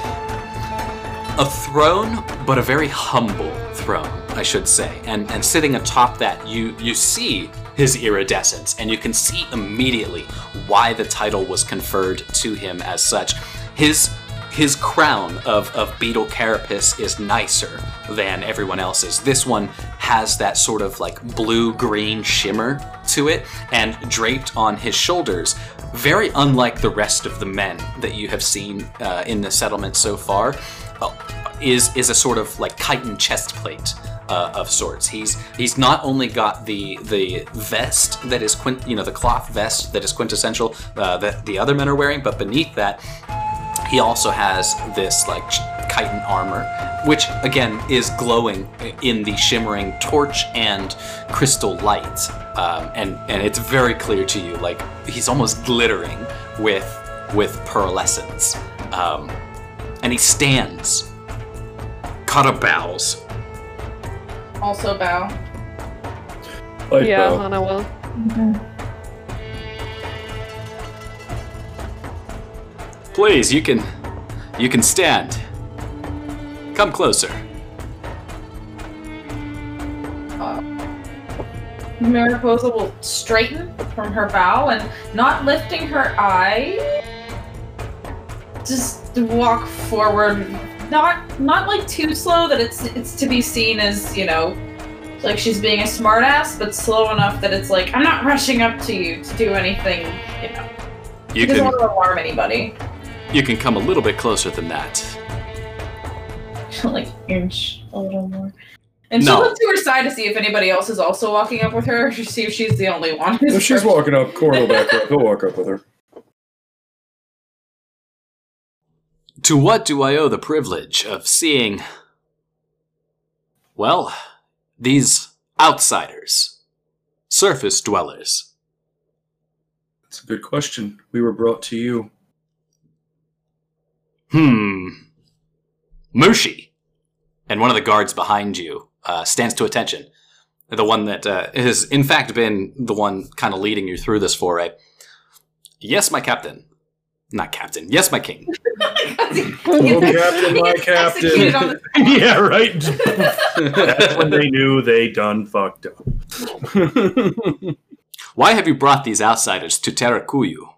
S2: a throne, but a very humble throne, I should say. And and sitting atop that, you you see his iridescence, and you can see immediately why the title was conferred to him as such. His his crown of, of beetle carapace is nicer than everyone else's. This one has that sort of like blue green shimmer to it, and draped on his shoulders, very unlike the rest of the men that you have seen uh, in the settlement so far, uh, is is a sort of like chitin chest plate. Uh, of sorts. He's he's not only got the the vest that is quint, you know the cloth vest that is quintessential uh, that the other men are wearing, but beneath that he also has this like chitin armor, which again is glowing in the shimmering torch and crystal light, um, and and it's very clear to you like he's almost glittering with with pearlescence, um, and he stands. Kara bows.
S3: Also bow.
S5: Light
S4: yeah,
S5: bow.
S4: Hana will.
S2: Please, you can you can stand. Come closer.
S3: Uh, Mariposa will straighten from her bow and not lifting her eye, just walk forward. Not not like too slow that it's it's to be seen as you know, like she's being a smartass, but slow enough that it's like I'm not rushing up to you to do anything. You know,
S2: You
S3: she doesn't
S2: can
S3: want to alarm anybody.
S2: you can come a little bit closer than that. <laughs>
S3: like inch a little more. And
S2: No.
S3: she'll look to her side to see if anybody else is also walking up with her, to see if she's the only one. who's
S5: If she's walking up, Cora will back <laughs> up. He'll walk up with her.
S2: To what do I owe the privilege of seeing well, these outsiders, surface dwellers?
S5: That's a good question. We were brought to you.
S2: Hmm. Mushi. And one of the guards behind you uh, stands to attention. The one that uh, has, in fact, been the one kind of leading you through this foray. Yes, my captain. Not captain. Yes, my king. <laughs>
S5: Oh, Captain, my Captain. <laughs> yeah, right. <laughs> That's when they knew they done fucked up.
S2: Why have you brought these outsiders to Terakuyu?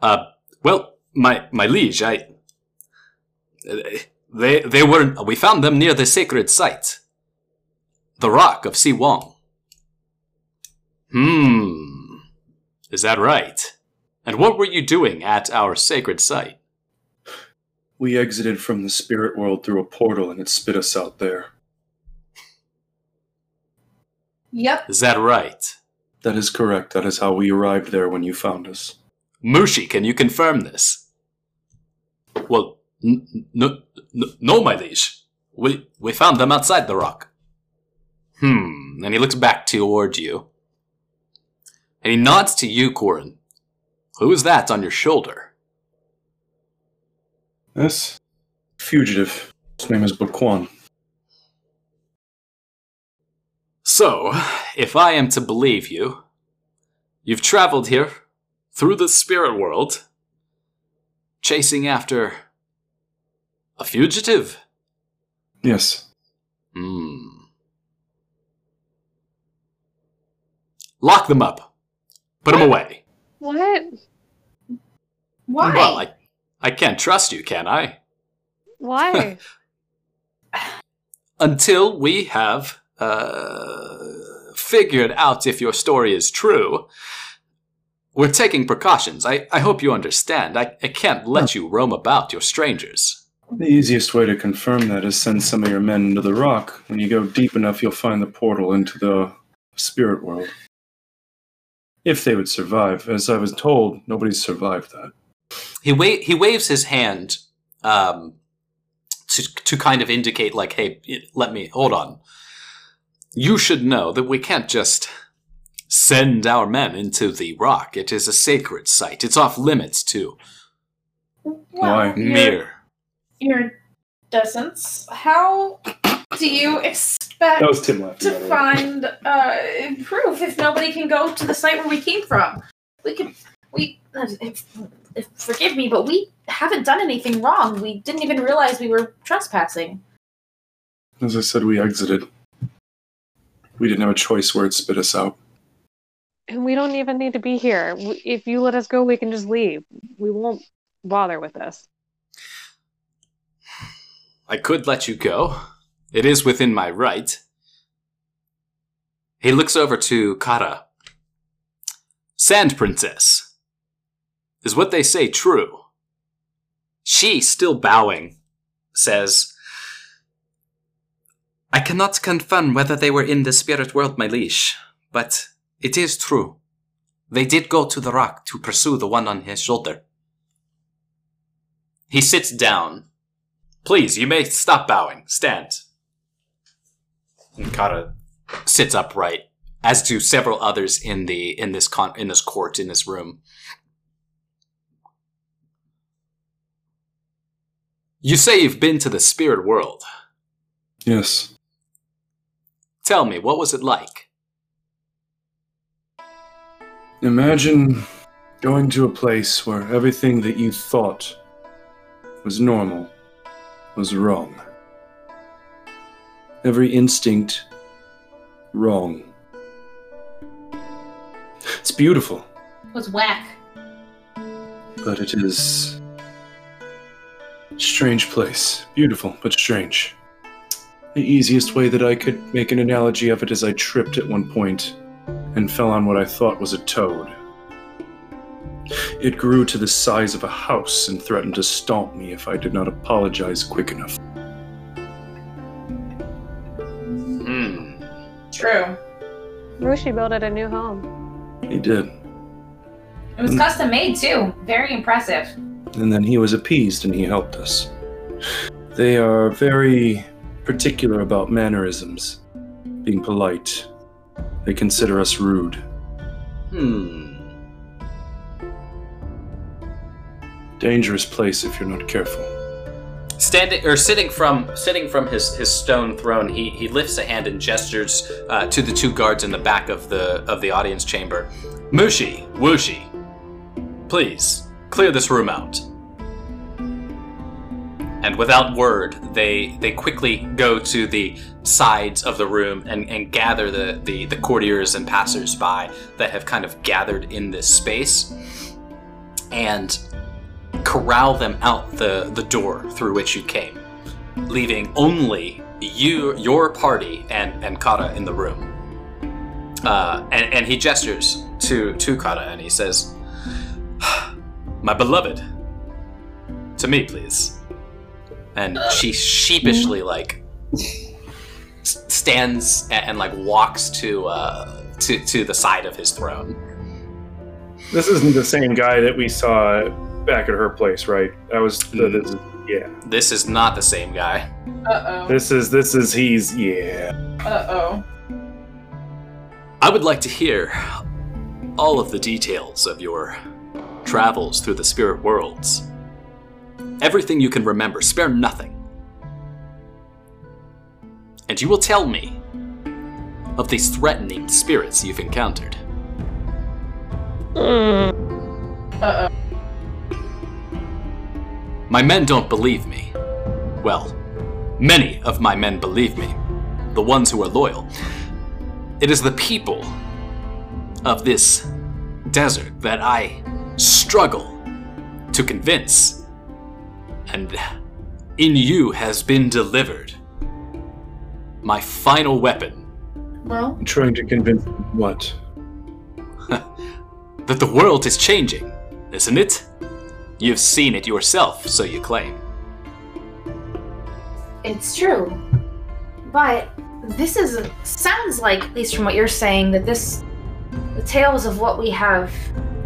S2: Uh, well, my my liege, I. They they were we found them near the sacred site, the rock of Si Wong. Hmm, is that right? And what were you doing at our sacred site?
S5: we exited from the spirit world through a portal and it spit us out there.
S3: Yep.
S2: Is that right?
S5: That is correct. That is how we arrived there when you found us.
S2: Mushi, can you confirm this? Well, n- n- no, n- no, my liege. We we found them outside the rock. Hmm. And he looks back toward you, and he nods to you, Corin. Who is that on your shoulder?
S5: This Fugitive. His name is Baquan.
S2: So, if I am to believe you, you've traveled here through the spirit world, chasing after a fugitive.
S5: Yes.
S2: Hmm. Lock them up. Put them away.
S4: What?
S3: Why?
S2: Well, I, I can't trust you, can I?
S4: Why? <laughs>
S2: Until we have uh, figured out if your story is true. We're taking precautions. I, I hope you understand. I, I can't let you roam about. You're strangers.
S5: The easiest way to confirm that is send some of your men into the rock. When you go deep enough, you'll find the portal into the spirit world. If they would survive. As I was told, nobody's survived that.
S2: He wa- he waves his hand um, to to kind of indicate like, hey, let me hold on. You should know that we can't just send our men into the rock. It is a sacred site. It's off limits to
S5: Why?
S3: Well, your,
S2: mere.
S3: your dozens. How do you expect
S5: That was Tim laughing.
S3: to
S5: by the way.
S3: find uh, proof if nobody can go to the site where we came from? We could. We. If, if, forgive me, but we haven't done anything wrong. We didn't even realize we were trespassing.
S5: As I said, we exited. We didn't have a choice where it spit us out.
S4: and we don't even need to be here. If you let us go, we can just leave. We won't bother with this.
S2: I could let you go. It is within my right. He looks over to Kara. Sand Princess. Is what they say true? She, still bowing, says, I cannot confirm whether they were in the spirit world, my liege, but it is true. They did go to the rock to pursue the one on his shoulder. He sits down Please, you may stop bowing. Stand. And sits upright, as do several others in the in this con- in this court in this room. You say you've been to the spirit world.
S5: Yes.
S2: Tell me, what was it like?
S5: Imagine going to a place where everything that you thought was normal was wrong. Every instinct wrong. It's beautiful, It
S3: was whack.
S5: but it is a strange place. Beautiful, but strange. The easiest way that I could make an analogy of it is I tripped at one point and fell on what I thought was a toad. It grew to the size of a house and threatened to stomp me if I did not apologize quick enough.
S2: Hmm.
S3: True.
S4: Roshi built it a new home.
S5: He did.
S3: It was custom made too. Very impressive.
S5: And then he was appeased and he helped us. They are very particular about mannerisms, being polite. They consider us rude.
S2: Hmm.
S5: Dangerous place if you're not careful.
S2: Standing or sitting from sitting from his, his stone throne, he, he lifts a hand and gestures uh, to the two guards in the back of the of the audience chamber. Mushi, Wushi, please clear this room out. And without word, they they quickly go to the sides of the room and, and gather the, the, the courtiers and passersby that have kind of gathered in this space. And corral them out the, the door through which you came, leaving only you, your party, and, and Kara in the room. Uh, and, and he gestures to, to Kara and he says, My beloved, to me, please. And she sheepishly, like, stands and, and like walks to, uh, to, to the side of his throne.
S5: This isn't the same guy that we saw back at her place, right? That was the, this, yeah.
S2: This is not the same guy.
S3: Uh oh.
S5: This is this is he's yeah.
S3: Uh oh.
S2: I would like to hear all of the details of your travels through the spirit worlds. Everything you can remember, spare nothing. And you will tell me of these threatening spirits you've encountered.
S3: Uh
S2: My men don't believe me. Well, many of my men believe me. The ones who are loyal. It is the people of this desert that I struggle to convince. And in you has been delivered my final weapon
S3: Well, I'm
S5: Trying to convince what? <laughs>
S2: that the world is changing, isn't it? You've seen it yourself, so you claim.
S3: it's true. But this is sounds like, at least from what you're saying, that this the tales of what we have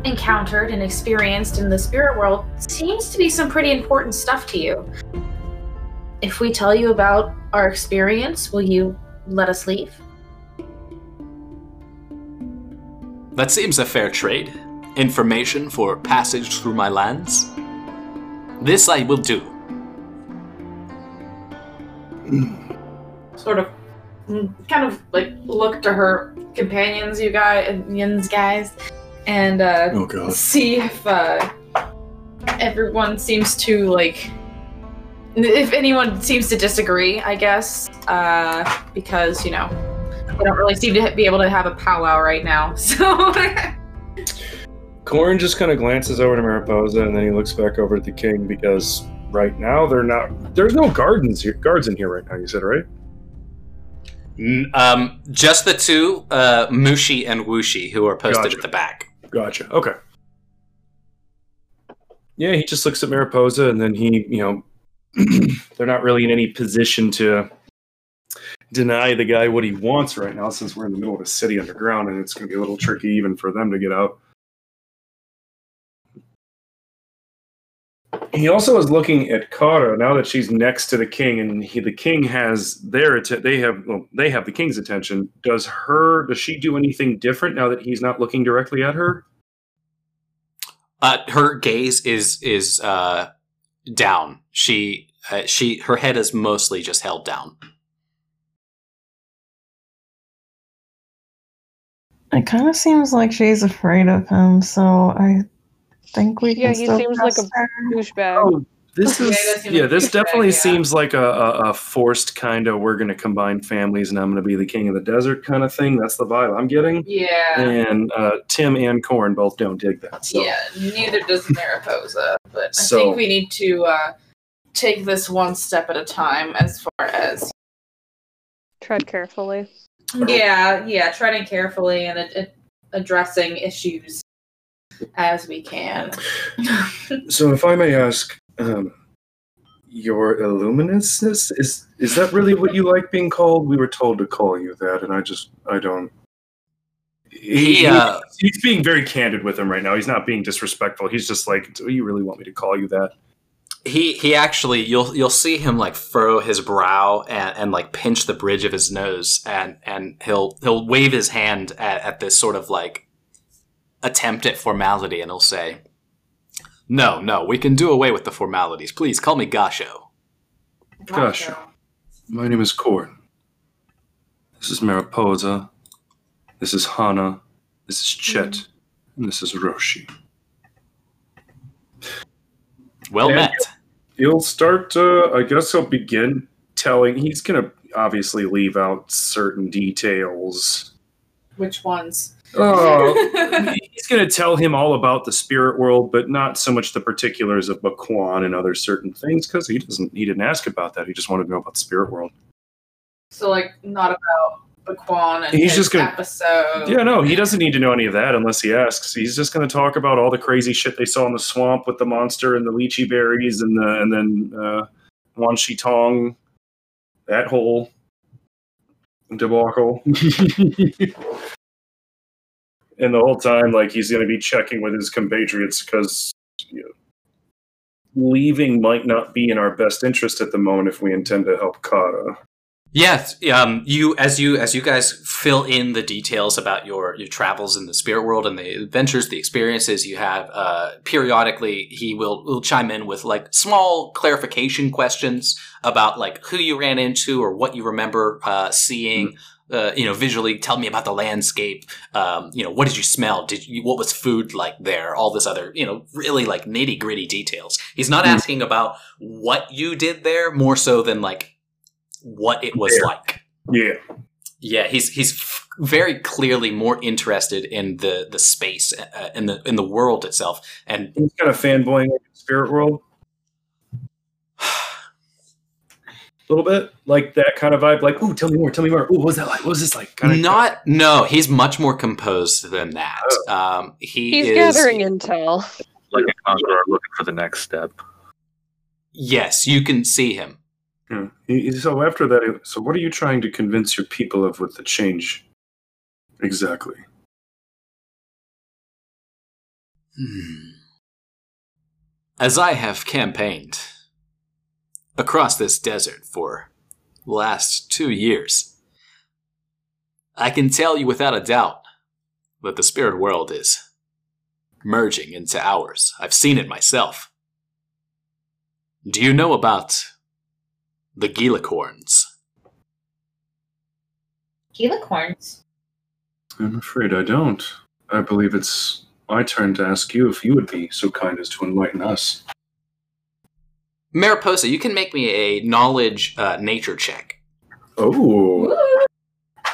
S3: encountered and experienced in the spirit world seems to be some pretty important stuff to you. If we tell you about our experience, will you let us leave?
S2: That seems a fair trade. Information for passage through my lands. This I will do. <clears throat>
S3: Sort of, mm, kind of like look to her companions, you guys, Yin's guys, and uh,
S5: Oh god.
S3: see if uh, everyone seems to like if anyone seems to disagree i guess uh, because you know we don't really seem to be able to have a powwow right now <laughs> so
S5: Corin just kind of glances over to Mariposa and then he looks back over at the king because right now they're not. There's no gardens here, guards in here right now. You said right?
S2: Um, just the two, uh, Mushi and Wushi, who are posted
S5: Gotcha.
S2: at the back.
S5: Gotcha. Okay. Yeah, he just looks at Mariposa and then he, you know, <clears throat> they're not really in any position to deny the guy what he wants right now since we're in the middle of a city underground and it's going to be a little tricky even for them to get out. He also is looking at Kara now that she's next to the king, and he, the king has their atten- they have well, they have the king's attention. Does her does she do anything different now that he's not looking directly at her?
S2: Uh, her gaze is is uh, down. She uh, she her head is mostly just held down.
S8: It kind of seems like she's afraid of him, so I think we
S4: Yeah,
S8: can
S4: he
S8: still
S4: seems like a- Douchebag.
S5: Oh, this is
S3: it
S5: yeah. This definitely
S3: yeah.
S5: seems like a, a, a forced kind of we're going to combine families and I'm going to be the king of the desert kind of thing. That's the vibe I'm getting.
S3: yeah
S5: And uh, Tim and Corin both don't dig that. So
S3: yeah neither does mariposa but i
S5: So-
S3: think we need to uh, take this one step at a time as far as
S4: Tread carefully.
S3: yeah yeah treading carefully and ad- ad- addressing issues as we can <laughs>
S5: So, if I may ask, um, your illuminousness is is that really what you like being called? We were told to call you that, and I just I don't.
S2: He, uh,
S5: he's being very candid with him right now. He's not being disrespectful. He's just like, "Do you really want me to call you that?"
S2: He he actually you'll you'll see him like furrow his brow and, and like pinch the bridge of his nose and and he'll he'll wave his hand at, at this sort of like attempt at formality and he'll say, "No, no, we can do away with the formalities. Please call me Gasho."
S5: Gasho. My name is Corin. This is Mariposa. This is Hana. This is Chet. And this is Roshi.
S2: Well
S5: And-
S2: met.
S5: He'll start, uh, I guess he'll begin telling. He's going to obviously leave out certain details.
S3: which ones
S5: Oh, <laughs> he's going to tell him all about the spirit world, but not so much the particulars of Bakwan and other certain things because he doesn't. He didn't ask about that. He just wanted to know about the spirit world.
S3: so like not about Baquan and
S5: He's
S3: his
S5: just gonna-
S3: episode
S5: Yeah, no, he doesn't need to know any of that unless he asks. He's just going to talk about all the crazy shit they saw in the swamp with the monster and the lychee berries and the and then uh, Wan Shi Tong, that whole debacle. <laughs> and the whole time, like he's going to be checking with his compatriots because you know, leaving might not be in our best interest at the moment if we intend to help Kara.
S2: Yes, um, you as you as you guys fill in the details about your your travels in the spirit world and the adventures, the experiences you have. Uh, periodically, he will will chime in with like small clarification questions about like who you ran into or what you remember uh, seeing. Uh, you know, visually tell me about the landscape. Um, you know, what did you smell? Did you, what was food like there? All this other, you know, really like nitty gritty details. He's not
S5: Mm.
S2: asking about what you did there, more so than like what it was like.
S5: Yeah.
S2: Yeah, he's he's f- very clearly more interested in the the space, uh, in the in the world itself, and
S5: He's kind of fanboying spirit world. A little bit like that kind of vibe. Like, ooh, tell me more. Tell me more. Ooh, what was that like? What was this like? Kind of
S2: not no, he's much more composed than that. Um, he
S4: He's
S2: is
S4: gathering intel.
S6: Like a conqueror looking for the next step.
S2: Yes, you can see him.
S5: Yeah. He- he- So after that, so what are you trying to convince your people of with the change? Exactly.
S2: Hmm. As I have campaigned across this desert for the last two years, I can tell you without a doubt that the spirit world is merging into ours. I've seen it myself. Do you know about the Gilicorns?
S3: Helicorns.
S5: I'm afraid I don't. I believe it's my turn to ask you if you would be so kind as to enlighten us.
S2: Mariposa, you can make me a knowledge uh, nature check.
S5: Oh,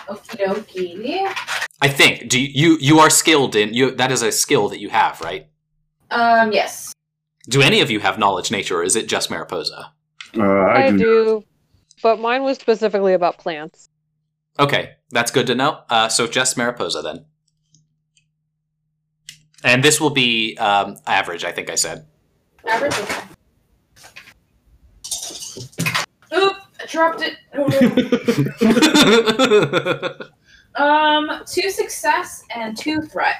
S3: Okie dokie.
S2: I think. Do you, you you are skilled in you? That is a skill that you have, right?
S3: Um, yes.
S2: Do any of you have knowledge nature, or is it just Mariposa?
S5: uh, I,
S4: I
S5: do.
S4: do, but mine was specifically about plants.
S2: Okay, that's good to know. Uh, so just Mariposa then. And this will be um, average, I think I said.
S3: Average. okay. Oop! I dropped it. Oh, <laughs> no. um, two success and two threat.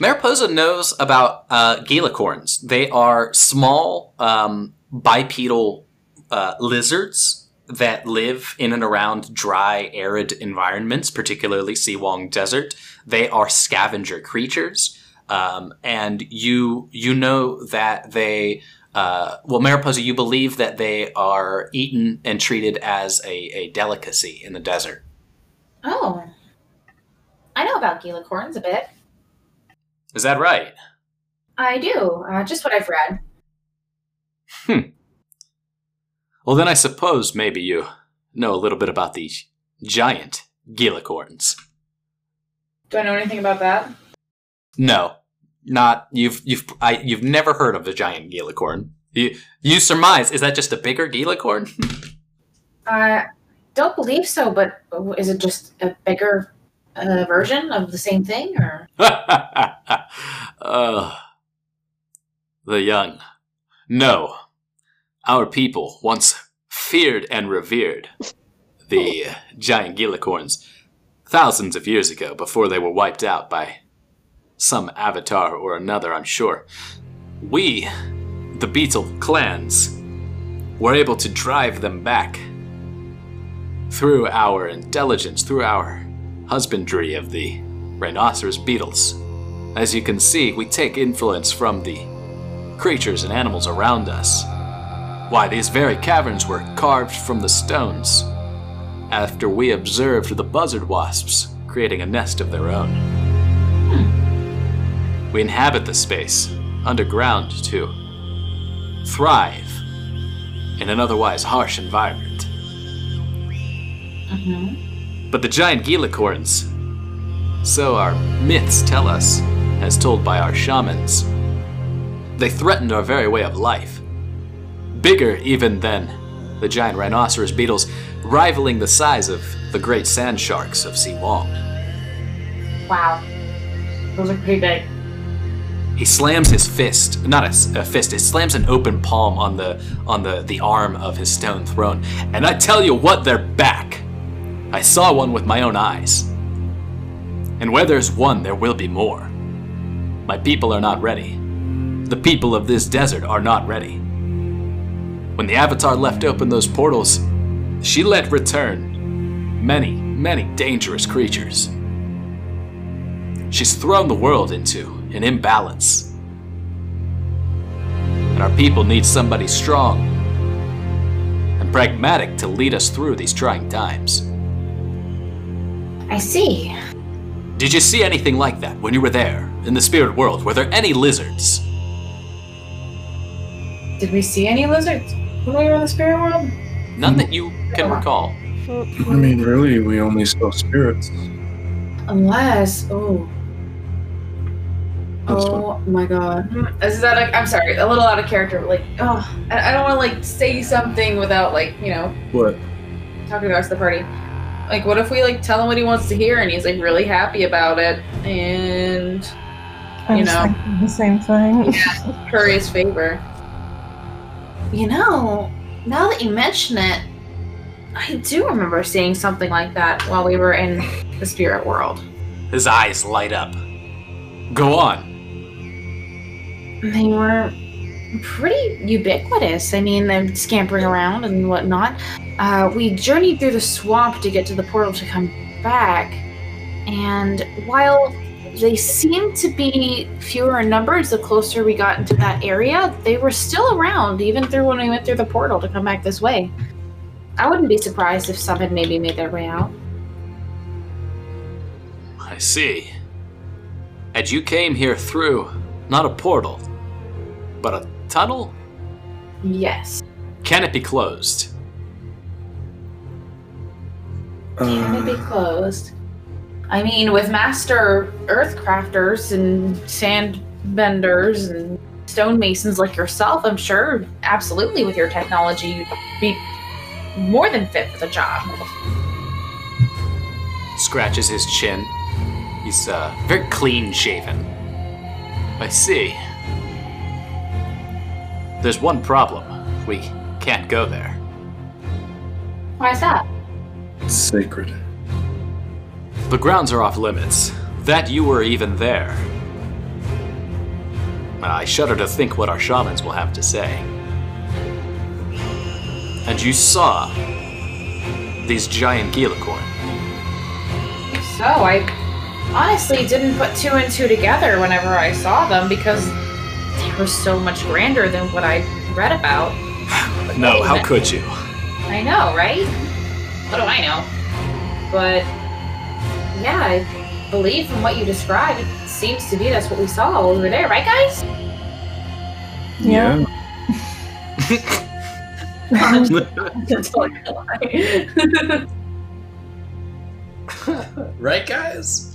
S2: Mariposa knows about uh, Gilicorns. They are small um, bipedal uh, lizards that live in and around dry, arid environments, particularly Si Wong Desert. They are scavenger creatures, um, and you you know that they. Uh, well, Mariposa, you believe that they are eaten and treated as a, a delicacy in the desert.
S3: Oh. I know about Gilicorns a bit.
S2: Is that right?
S3: I do. Uh, just what I've read. Hmm.
S2: Well, then I suppose maybe you know a little bit about the giant Gilicorns.
S3: Do I know anything about that?
S2: No, not you've you've I, you've never heard of the giant Gilicorn. You you surmise is that just a bigger Gilicorn? <laughs>
S3: I don't believe so, but is it just a bigger uh, version of the same thing, or? <laughs>
S2: uh, the young. No, our people once feared and revered <laughs> the giant Gilicorns thousands of years ago before they were wiped out by some avatar or another, I'm sure. We, the Beetle clans, were able to drive them back through our intelligence, through our husbandry of the rhinoceros beetles. As you can see, we take influence from the creatures and animals around us. Why, these very caverns were carved from the stones after we observed the buzzard wasps creating a nest of their own. Hmm. We inhabit the space underground too. thrive in an otherwise harsh environment.
S3: Mm-hmm.
S2: But the giant Gilicorns, so our myths tell us, as told by our shamans, they threatened our very way of life. Bigger even than the giant rhinoceros beetles, rivaling the size of the great sand sharks of Si Wong.
S3: Wow. Those are pretty big.
S2: He slams his fist, not a fist, he slams an open palm on the on the, the arm of his stone throne. And I tell you what, they're back. I saw one with my own eyes. And where there's one, there will be more. My people are not ready. The people of this desert are not ready. When the Avatar left open those portals, she let return many, many dangerous creatures. She's thrown the world into an imbalance. And our people need somebody strong and pragmatic to lead us through these trying times.
S3: I see.
S2: Did you see anything like that when you were there in the spirit world? Were there any lizards?
S3: Did we see any lizards when we were in the spirit world?
S2: None that you can recall.
S5: I mean, really, we only saw spirits.
S3: Unless, oh.
S5: That's
S3: Oh my god. Is that like, I'm sorry, a little out of character, but like, oh, I, I don't want to like say something without like, you know,
S5: What?
S3: talking to the rest of the party. Like, what if we like tell him what he wants to hear and he's like really happy about it and
S8: I
S3: You know.
S8: the same thing. <laughs>
S3: curry his favor? You know, now that you mention it, I do remember seeing something like that while we were in the spirit world.
S2: His eyes light up. Go on.
S3: They were pretty ubiquitous. I mean, they're scampering around and whatnot. Uh, we journeyed through the swamp to get to the portal to come back, and while they seemed to be fewer in numbers the closer we got into that area, they were still around even through when we went through the portal to come back this way. I wouldn't be surprised if some had maybe made their way out.
S2: I see. And you came here through not a portal, but a tunnel?
S3: Yes.
S2: Can it be closed?
S3: Can it be
S5: Uh,
S3: closed? I mean, with master earthcrafters and sand benders and stonemasons like yourself, I'm sure absolutely with your technology you'd be more than fit for the job.
S2: Scratches his chin. He's uh, very clean shaven. I see. There's one problem. We can't go there.
S3: Why is that?
S5: it's sacred.
S2: The grounds are off limits. That you were even there. I shudder to think what our shamans will have to say. And you saw these giant Gilicorn.
S3: So I honestly didn't put two and two together whenever I saw them because they were so much grander than what I read about. <sighs>
S2: No, how
S3: that-
S2: could you?
S3: I know, right? What do I know? But yeah, I believe from what you described, it seems to be that's what we saw over there, right, guys?
S8: Yeah. <laughs> <laughs>
S2: right, guys?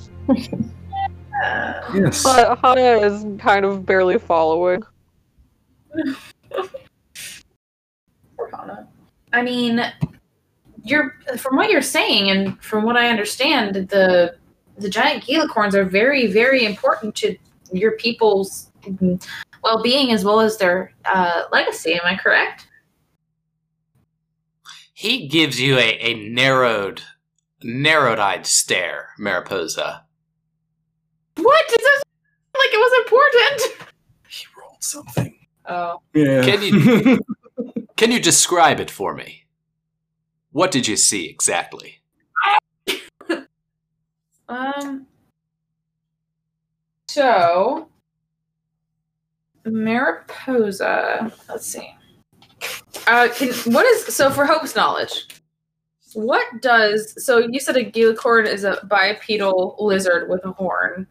S5: Yes.
S4: Ha- Hana is kind of barely following.
S3: Poor Hana. I mean, you're from what you're saying, and from what I understand, the the giant Gilicorns are very, very important to your people's well-being as well as their uh, legacy. Am I correct?
S2: He gives you a, a narrowed, narrowed-eyed stare, Mariposa.
S3: What? It doesn't sound like it was important. <laughs>
S5: He rolled something.
S3: Oh.
S5: Yeah.
S2: Can you- <laughs> Can you describe it for me? What did you see exactly? <laughs>
S3: Um. So, Mariposa. Let's see. Uh, can what is so for Hope's knowledge? What does so you said a Gilicorn is a bipedal lizard with a horn?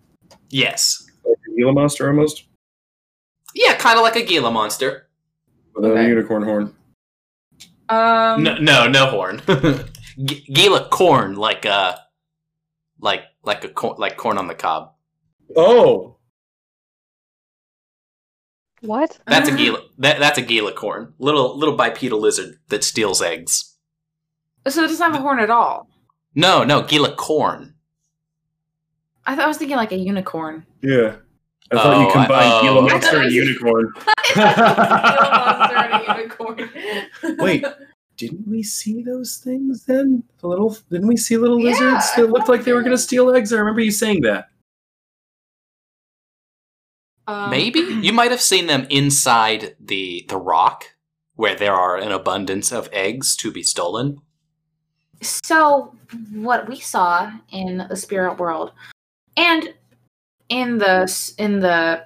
S2: Yes.
S5: Gila monster almost?
S2: Yeah, kind of like a Gila monster.
S5: Without
S3: Okay.
S5: a unicorn horn.
S3: Um,
S2: No, no, no horn. <laughs> G- Gila corn, like uh, like like a corn, like corn on the cob.
S5: Oh!
S4: What?
S2: That's a <gasps> Gila. That, that's a Gila corn. Little little bipedal lizard that steals eggs.
S3: so it doesn't have a horn at all.
S2: No, no, Gila corn.
S3: I thought I was thinking like a unicorn.
S5: Yeah. I thought
S2: Oh,
S5: you combined
S2: I- oh.
S5: monster and unicorn.
S3: Gila monster and a <laughs> unicorn.
S5: Wait, didn't we see those things then? The little didn't we see little
S3: Yeah,
S5: lizards
S3: I
S5: that looked like they were gonna steal eggs? I remember you saying that.
S3: Um,
S2: Maybe <clears throat> you might have seen them inside the the rock, where there are an abundance of eggs to be stolen.
S3: So, what we saw in the spirit world, and in the in the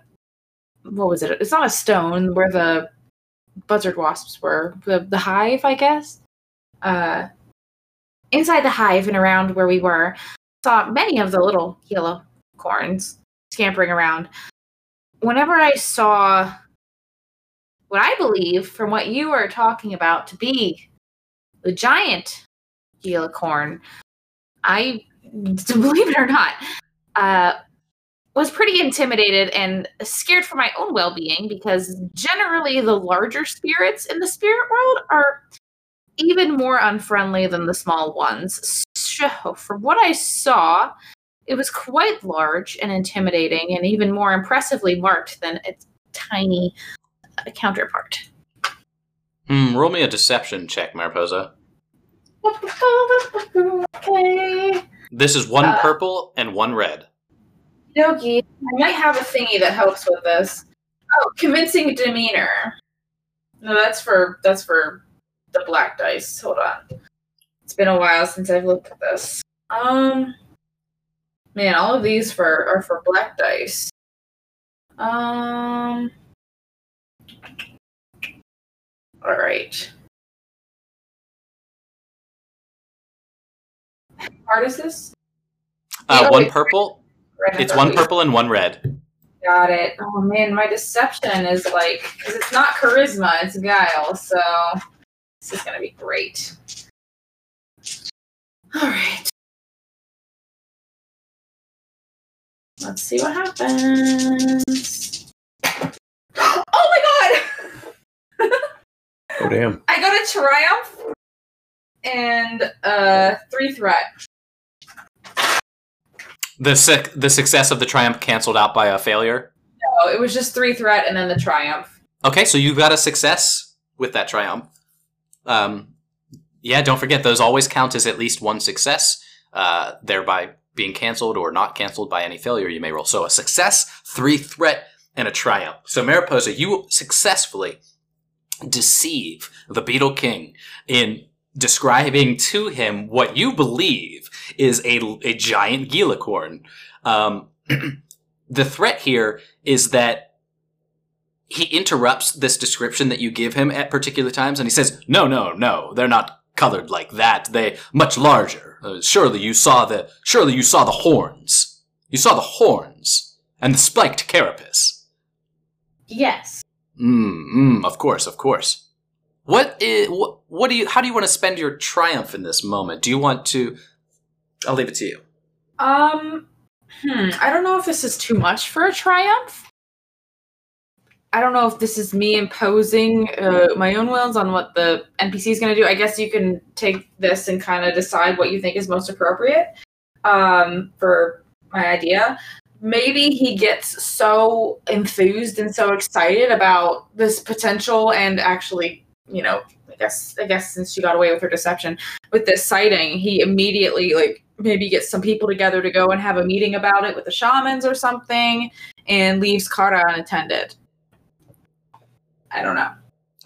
S3: what was it? It's not a stone where the buzzard wasps were. The the hive, I guess. Uh, inside the hive and around where we were, saw many of the little yellow corns scampering around. Whenever I saw what I believe, from what you are talking about, to be the giant unicorn, I, <laughs> believe it or not, uh, was pretty intimidated and scared for my own well being because generally the larger spirits in the spirit world are even more unfriendly than the small ones. So, from what I saw, it was quite large and intimidating and even more impressively marked than its tiny uh, counterpart.
S2: Hmm, roll me a deception check, Mariposa. <laughs>
S3: Okay.
S2: This is one
S3: Uh,
S2: purple and one red.
S3: Yogi, I might have a thingy that helps with this. Oh, convincing demeanor. No, that's for that's for the black dice. Hold on. It's been a while since I've looked at this. Um man, all of these for are for black dice. Um all right. Hard is this?
S2: Uh, one
S3: wait.
S2: red.
S3: Red and
S2: It's one purple and one red.
S3: Got it. Oh man, my deception is like because it's not charisma, it's guile. So this is gonna be great. All right. Let's see what happens. <gasps> Oh my god! <laughs>
S5: Oh damn!
S3: I got a triumph and uh three threat.
S2: The suc the success of the triumph canceled out by a failure.
S3: Oh, it was just three threat and then the triumph.
S2: Okay, so you got a success with that triumph. Um, yeah, don't forget those always count as at least one success, uh, thereby being canceled or not canceled by any failure you may roll. So a success, three threat, and a triumph. So Mariposa, you successfully deceive the Beetle King in describing to him what you believe is a, a giant Gilicorn. Um, <clears throat> the threat here is that he interrupts this description that you give him at particular times and he says, No, no, no, they're not colored like that. They much larger. Uh, surely you saw the surely you saw the horns. You saw the horns and the spiked carapace.
S3: Yes.
S2: Mm, mm, of course, of course. What is what, what do you how do you want to spend your triumph in this moment? Do you want to I'll leave it to you.
S3: Um, hmm. I don't know if this is too much for a triumph. I don't know if this is me imposing uh, my own wills on what the NPC is going to do. I guess you can take this and kind of decide what you think is most appropriate um, for my idea. Maybe he gets so enthused and so excited about this potential and actually, you know, I guess I guess since she got away with her deception with this sighting, he immediately like maybe gets some people together to go and have a meeting about it with the shamans or something and leaves Kara unattended. I don't know.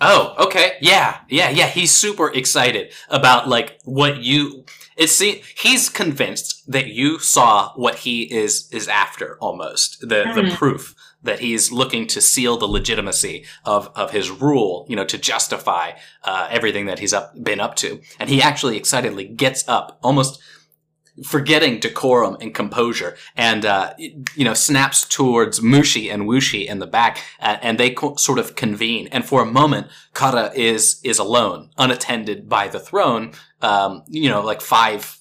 S2: Oh, okay. Yeah, yeah, yeah. He's super excited about like what you. It see, he's convinced that you saw what he is is after almost the the
S3: Mhm.
S2: proof that he's looking to seal the legitimacy of of his rule. You know, to justify uh, everything that he's up been up to, and he actually excitedly gets up, almost forgetting decorum and composure, and uh, you know snaps towards Mushi and Wushi in the back, and they co- sort of convene. And for a moment, Kara is is alone, unattended by the throne. Um, you know, like five,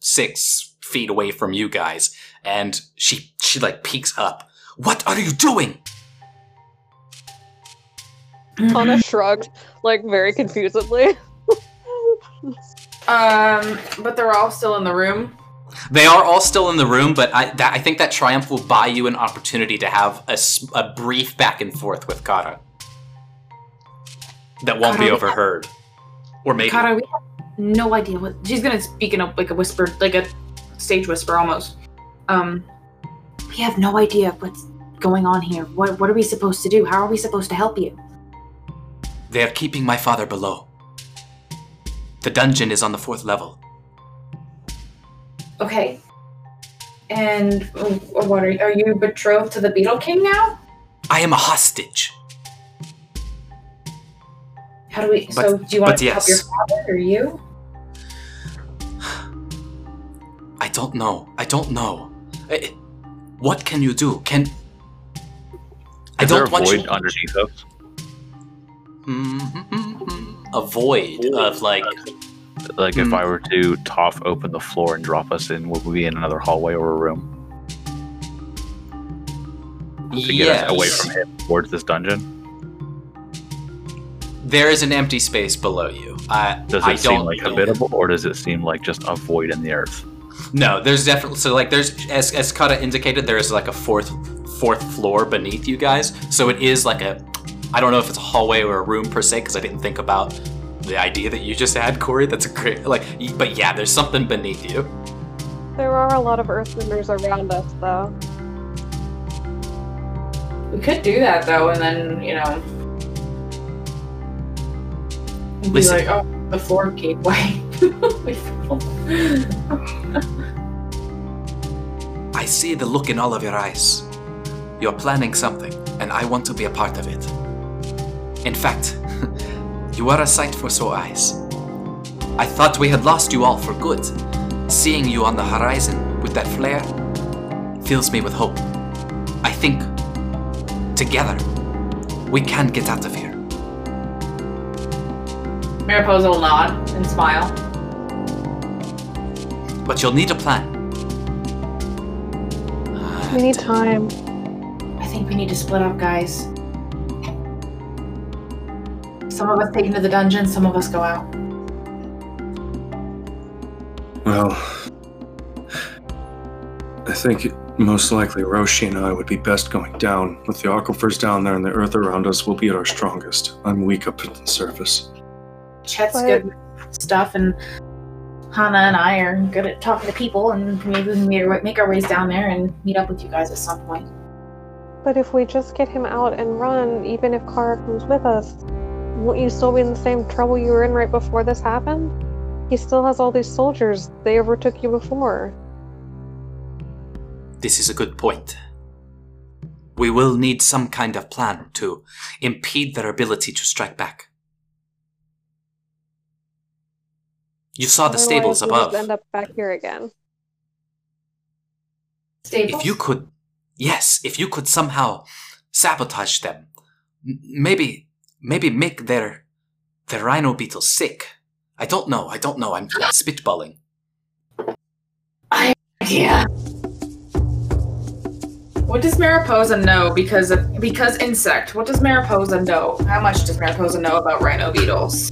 S2: six feet away from you guys, and she she like peeks up. What are you doing?
S4: Anna shrugged, like very confusedly. <laughs>
S3: Um, but they're all still in the room.
S2: They are all still in the room, but I, that, I think that triumph will buy you an opportunity to have a brief back and forth with Kara. That won't be
S3: Kara, we-
S2: overheard, or maybe.
S3: Kara, we have no idea what she's gonna speak in a like a whisper, like a stage whisper almost. Um, we have no idea what's going on here. What what are we supposed to do? How are we supposed to help you?
S2: They are keeping my father below. The dungeon is on the fourth level.
S3: Okay. And uh, what are are you betrothed to the Beetle King now?
S2: I am a hostage.
S3: How do we?
S2: But-
S3: so do you want
S2: but
S3: to help your father or you?
S2: I don't know. I don't know. Eh, what can you do? Can I
S6: Is there a
S2: want
S6: void
S2: you.
S6: underneath us?
S2: Mhm. A void of like
S6: Like if
S2: Hmm.
S6: I were to Toph open the floor and drop us in, would we be in another hallway or a room to get us away from him towards this dungeon?
S2: There is an empty space below you. I,
S6: Does it
S2: I
S6: seem
S2: don't
S6: like habitable, or does it seem like just a void in the earth?
S2: No, there's definitely so like there's as as Kara indicated, there is like a fourth fourth floor beneath you guys. So it is like a I don't know if it's a hallway or a room per se because I didn't think about the idea that you just had, Corey. That's a great like, but yeah, there's something beneath you.
S4: There are a lot of earthbenders around us, though.
S3: We could do that though, and then you know, be
S2: Listen.
S3: like, oh, the floor gave way. <laughs>
S2: I see the look in all of your eyes. You're planning something, and I want to be a part of it. In fact, <laughs> you are a sight for sore eyes. I thought we had lost you all for good. Seeing you on the horizon with that flare fills me with hope. I think, together, we can get out of here.
S3: Mariposa will nod and smile.
S2: But you'll need a plan.
S4: We need time.
S3: I think we need to split up, guys. Some of us take into the dungeon, some of us go out.
S5: Well, I think most likely Roshi and I would be best going down. With the aquifers down there and the earth around us, we'll be at our strongest. I'm weak up at the surface.
S3: Chet's
S4: But-
S3: good with stuff, and Hana and I are good at talking to people, and maybe we can make our ways down there and meet up with you guys at some point.
S4: But if we just get him out and run, even if Kara comes with us, won't you still be in the same trouble you were in right before this happened? He still has all these soldiers. They overtook you before.
S2: This is a good point. We will need some kind of plan to impede their ability to strike back. You saw the
S4: Otherwise,
S2: stables
S4: we'll
S2: above.
S4: end up back here again.
S3: Staples?
S2: If you could, yes, if you could somehow sabotage them, m- maybe, maybe make their their rhino beetles sick. I don't know. I don't know. I'm <gasps> spitballing.
S3: I, yeah. What does Mariposa know because of because insect? What does Mariposa know? How much does Mariposa know about rhino beetles?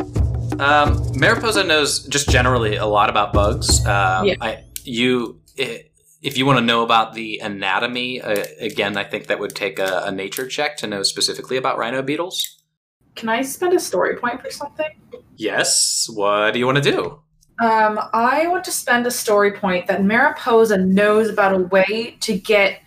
S2: Um, Mariposa knows just generally a lot about bugs. Um,
S3: Yeah.
S2: I, you, i if you want to know about the anatomy, uh, again, I think that would take a, a nature check to know specifically about rhino beetles.
S3: Can I spend a story point for something?
S2: Yes. What do you want to do?
S3: Um, I want to spend a story point that Mariposa knows about a way to get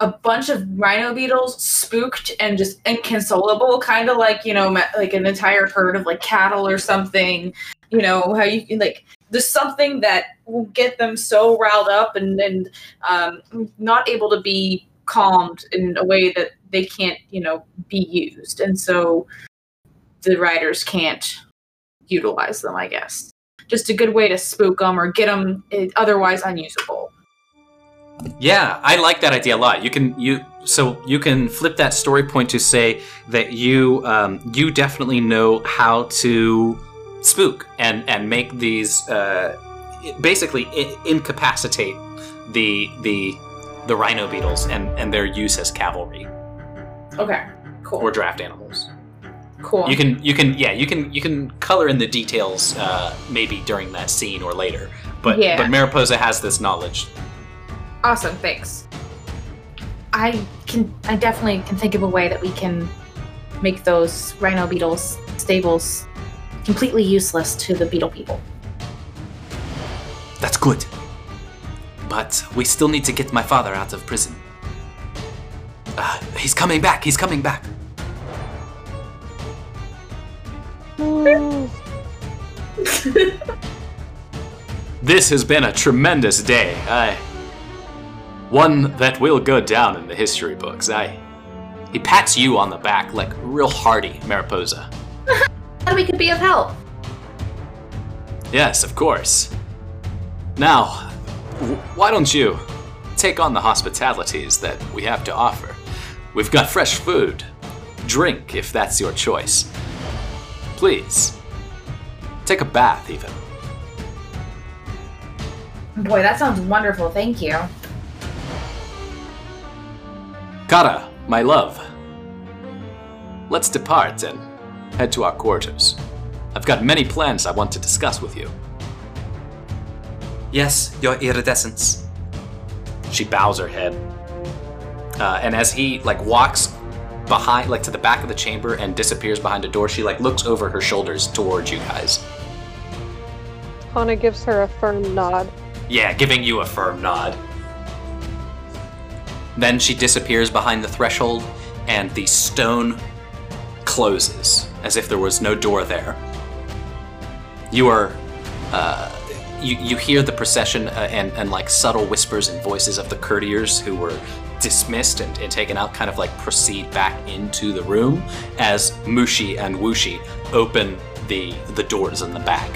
S3: a bunch of rhino beetles spooked and just inconsolable, kind of like you know, like an entire herd of like cattle or something. You know how you like. There's something that will get them so riled up and and um, not able to be calmed in a way that they can't you know be used, and so the riders can't utilize them. I guess just a good way to spook them or get them otherwise unusable.
S2: Yeah, I like that idea a lot. You can you so you can flip that story point to say that you um, you definitely know how to spook and and make these uh, basically I- incapacitate the the the rhino beetles and and their use as cavalry
S3: Okay, cool.
S2: or draft animals.
S3: cool.
S2: You can you can yeah you can you can color in the details uh, maybe during that scene or later. But
S3: Yeah.
S2: but Mariposa has this knowledge.
S3: awesome. Thanks. I can. I definitely can think of a way that we can make those rhino beetles stables completely useless to the beetle people.
S2: That's good. But we still need to get my father out of prison. Uh, he's coming back. He's coming back. <laughs> This has been a tremendous day. I. One that will go down in the history books. I. He pats you on the back like real hearty, Mariposa. <laughs>
S3: Glad we could be of help.
S2: Yes, of course. Now, w- why don't you take on the hospitalities that we have to offer? We've got fresh food, drink if that's your choice. Please, take a bath even.
S3: Boy, that sounds wonderful. Thank you.
S2: Kara, my love, let's depart and head to our quarters. I've got many plans I want to discuss with you. Yes, your iridescence. She bows her head. Uh, and as he like walks behind like to the back of the chamber and disappears behind a door, she like looks over her shoulders towards you guys.
S4: Hana gives her a firm nod.
S2: Yeah, giving you a firm nod. Then she disappears behind the threshold, and the stone closes as if there was no door there. You are. Uh, you, you hear the procession uh, and, and like subtle whispers and voices of the courtiers who were dismissed and, and taken out kind of like proceed back into the room as Mushi and Wushi open the the doors in the back.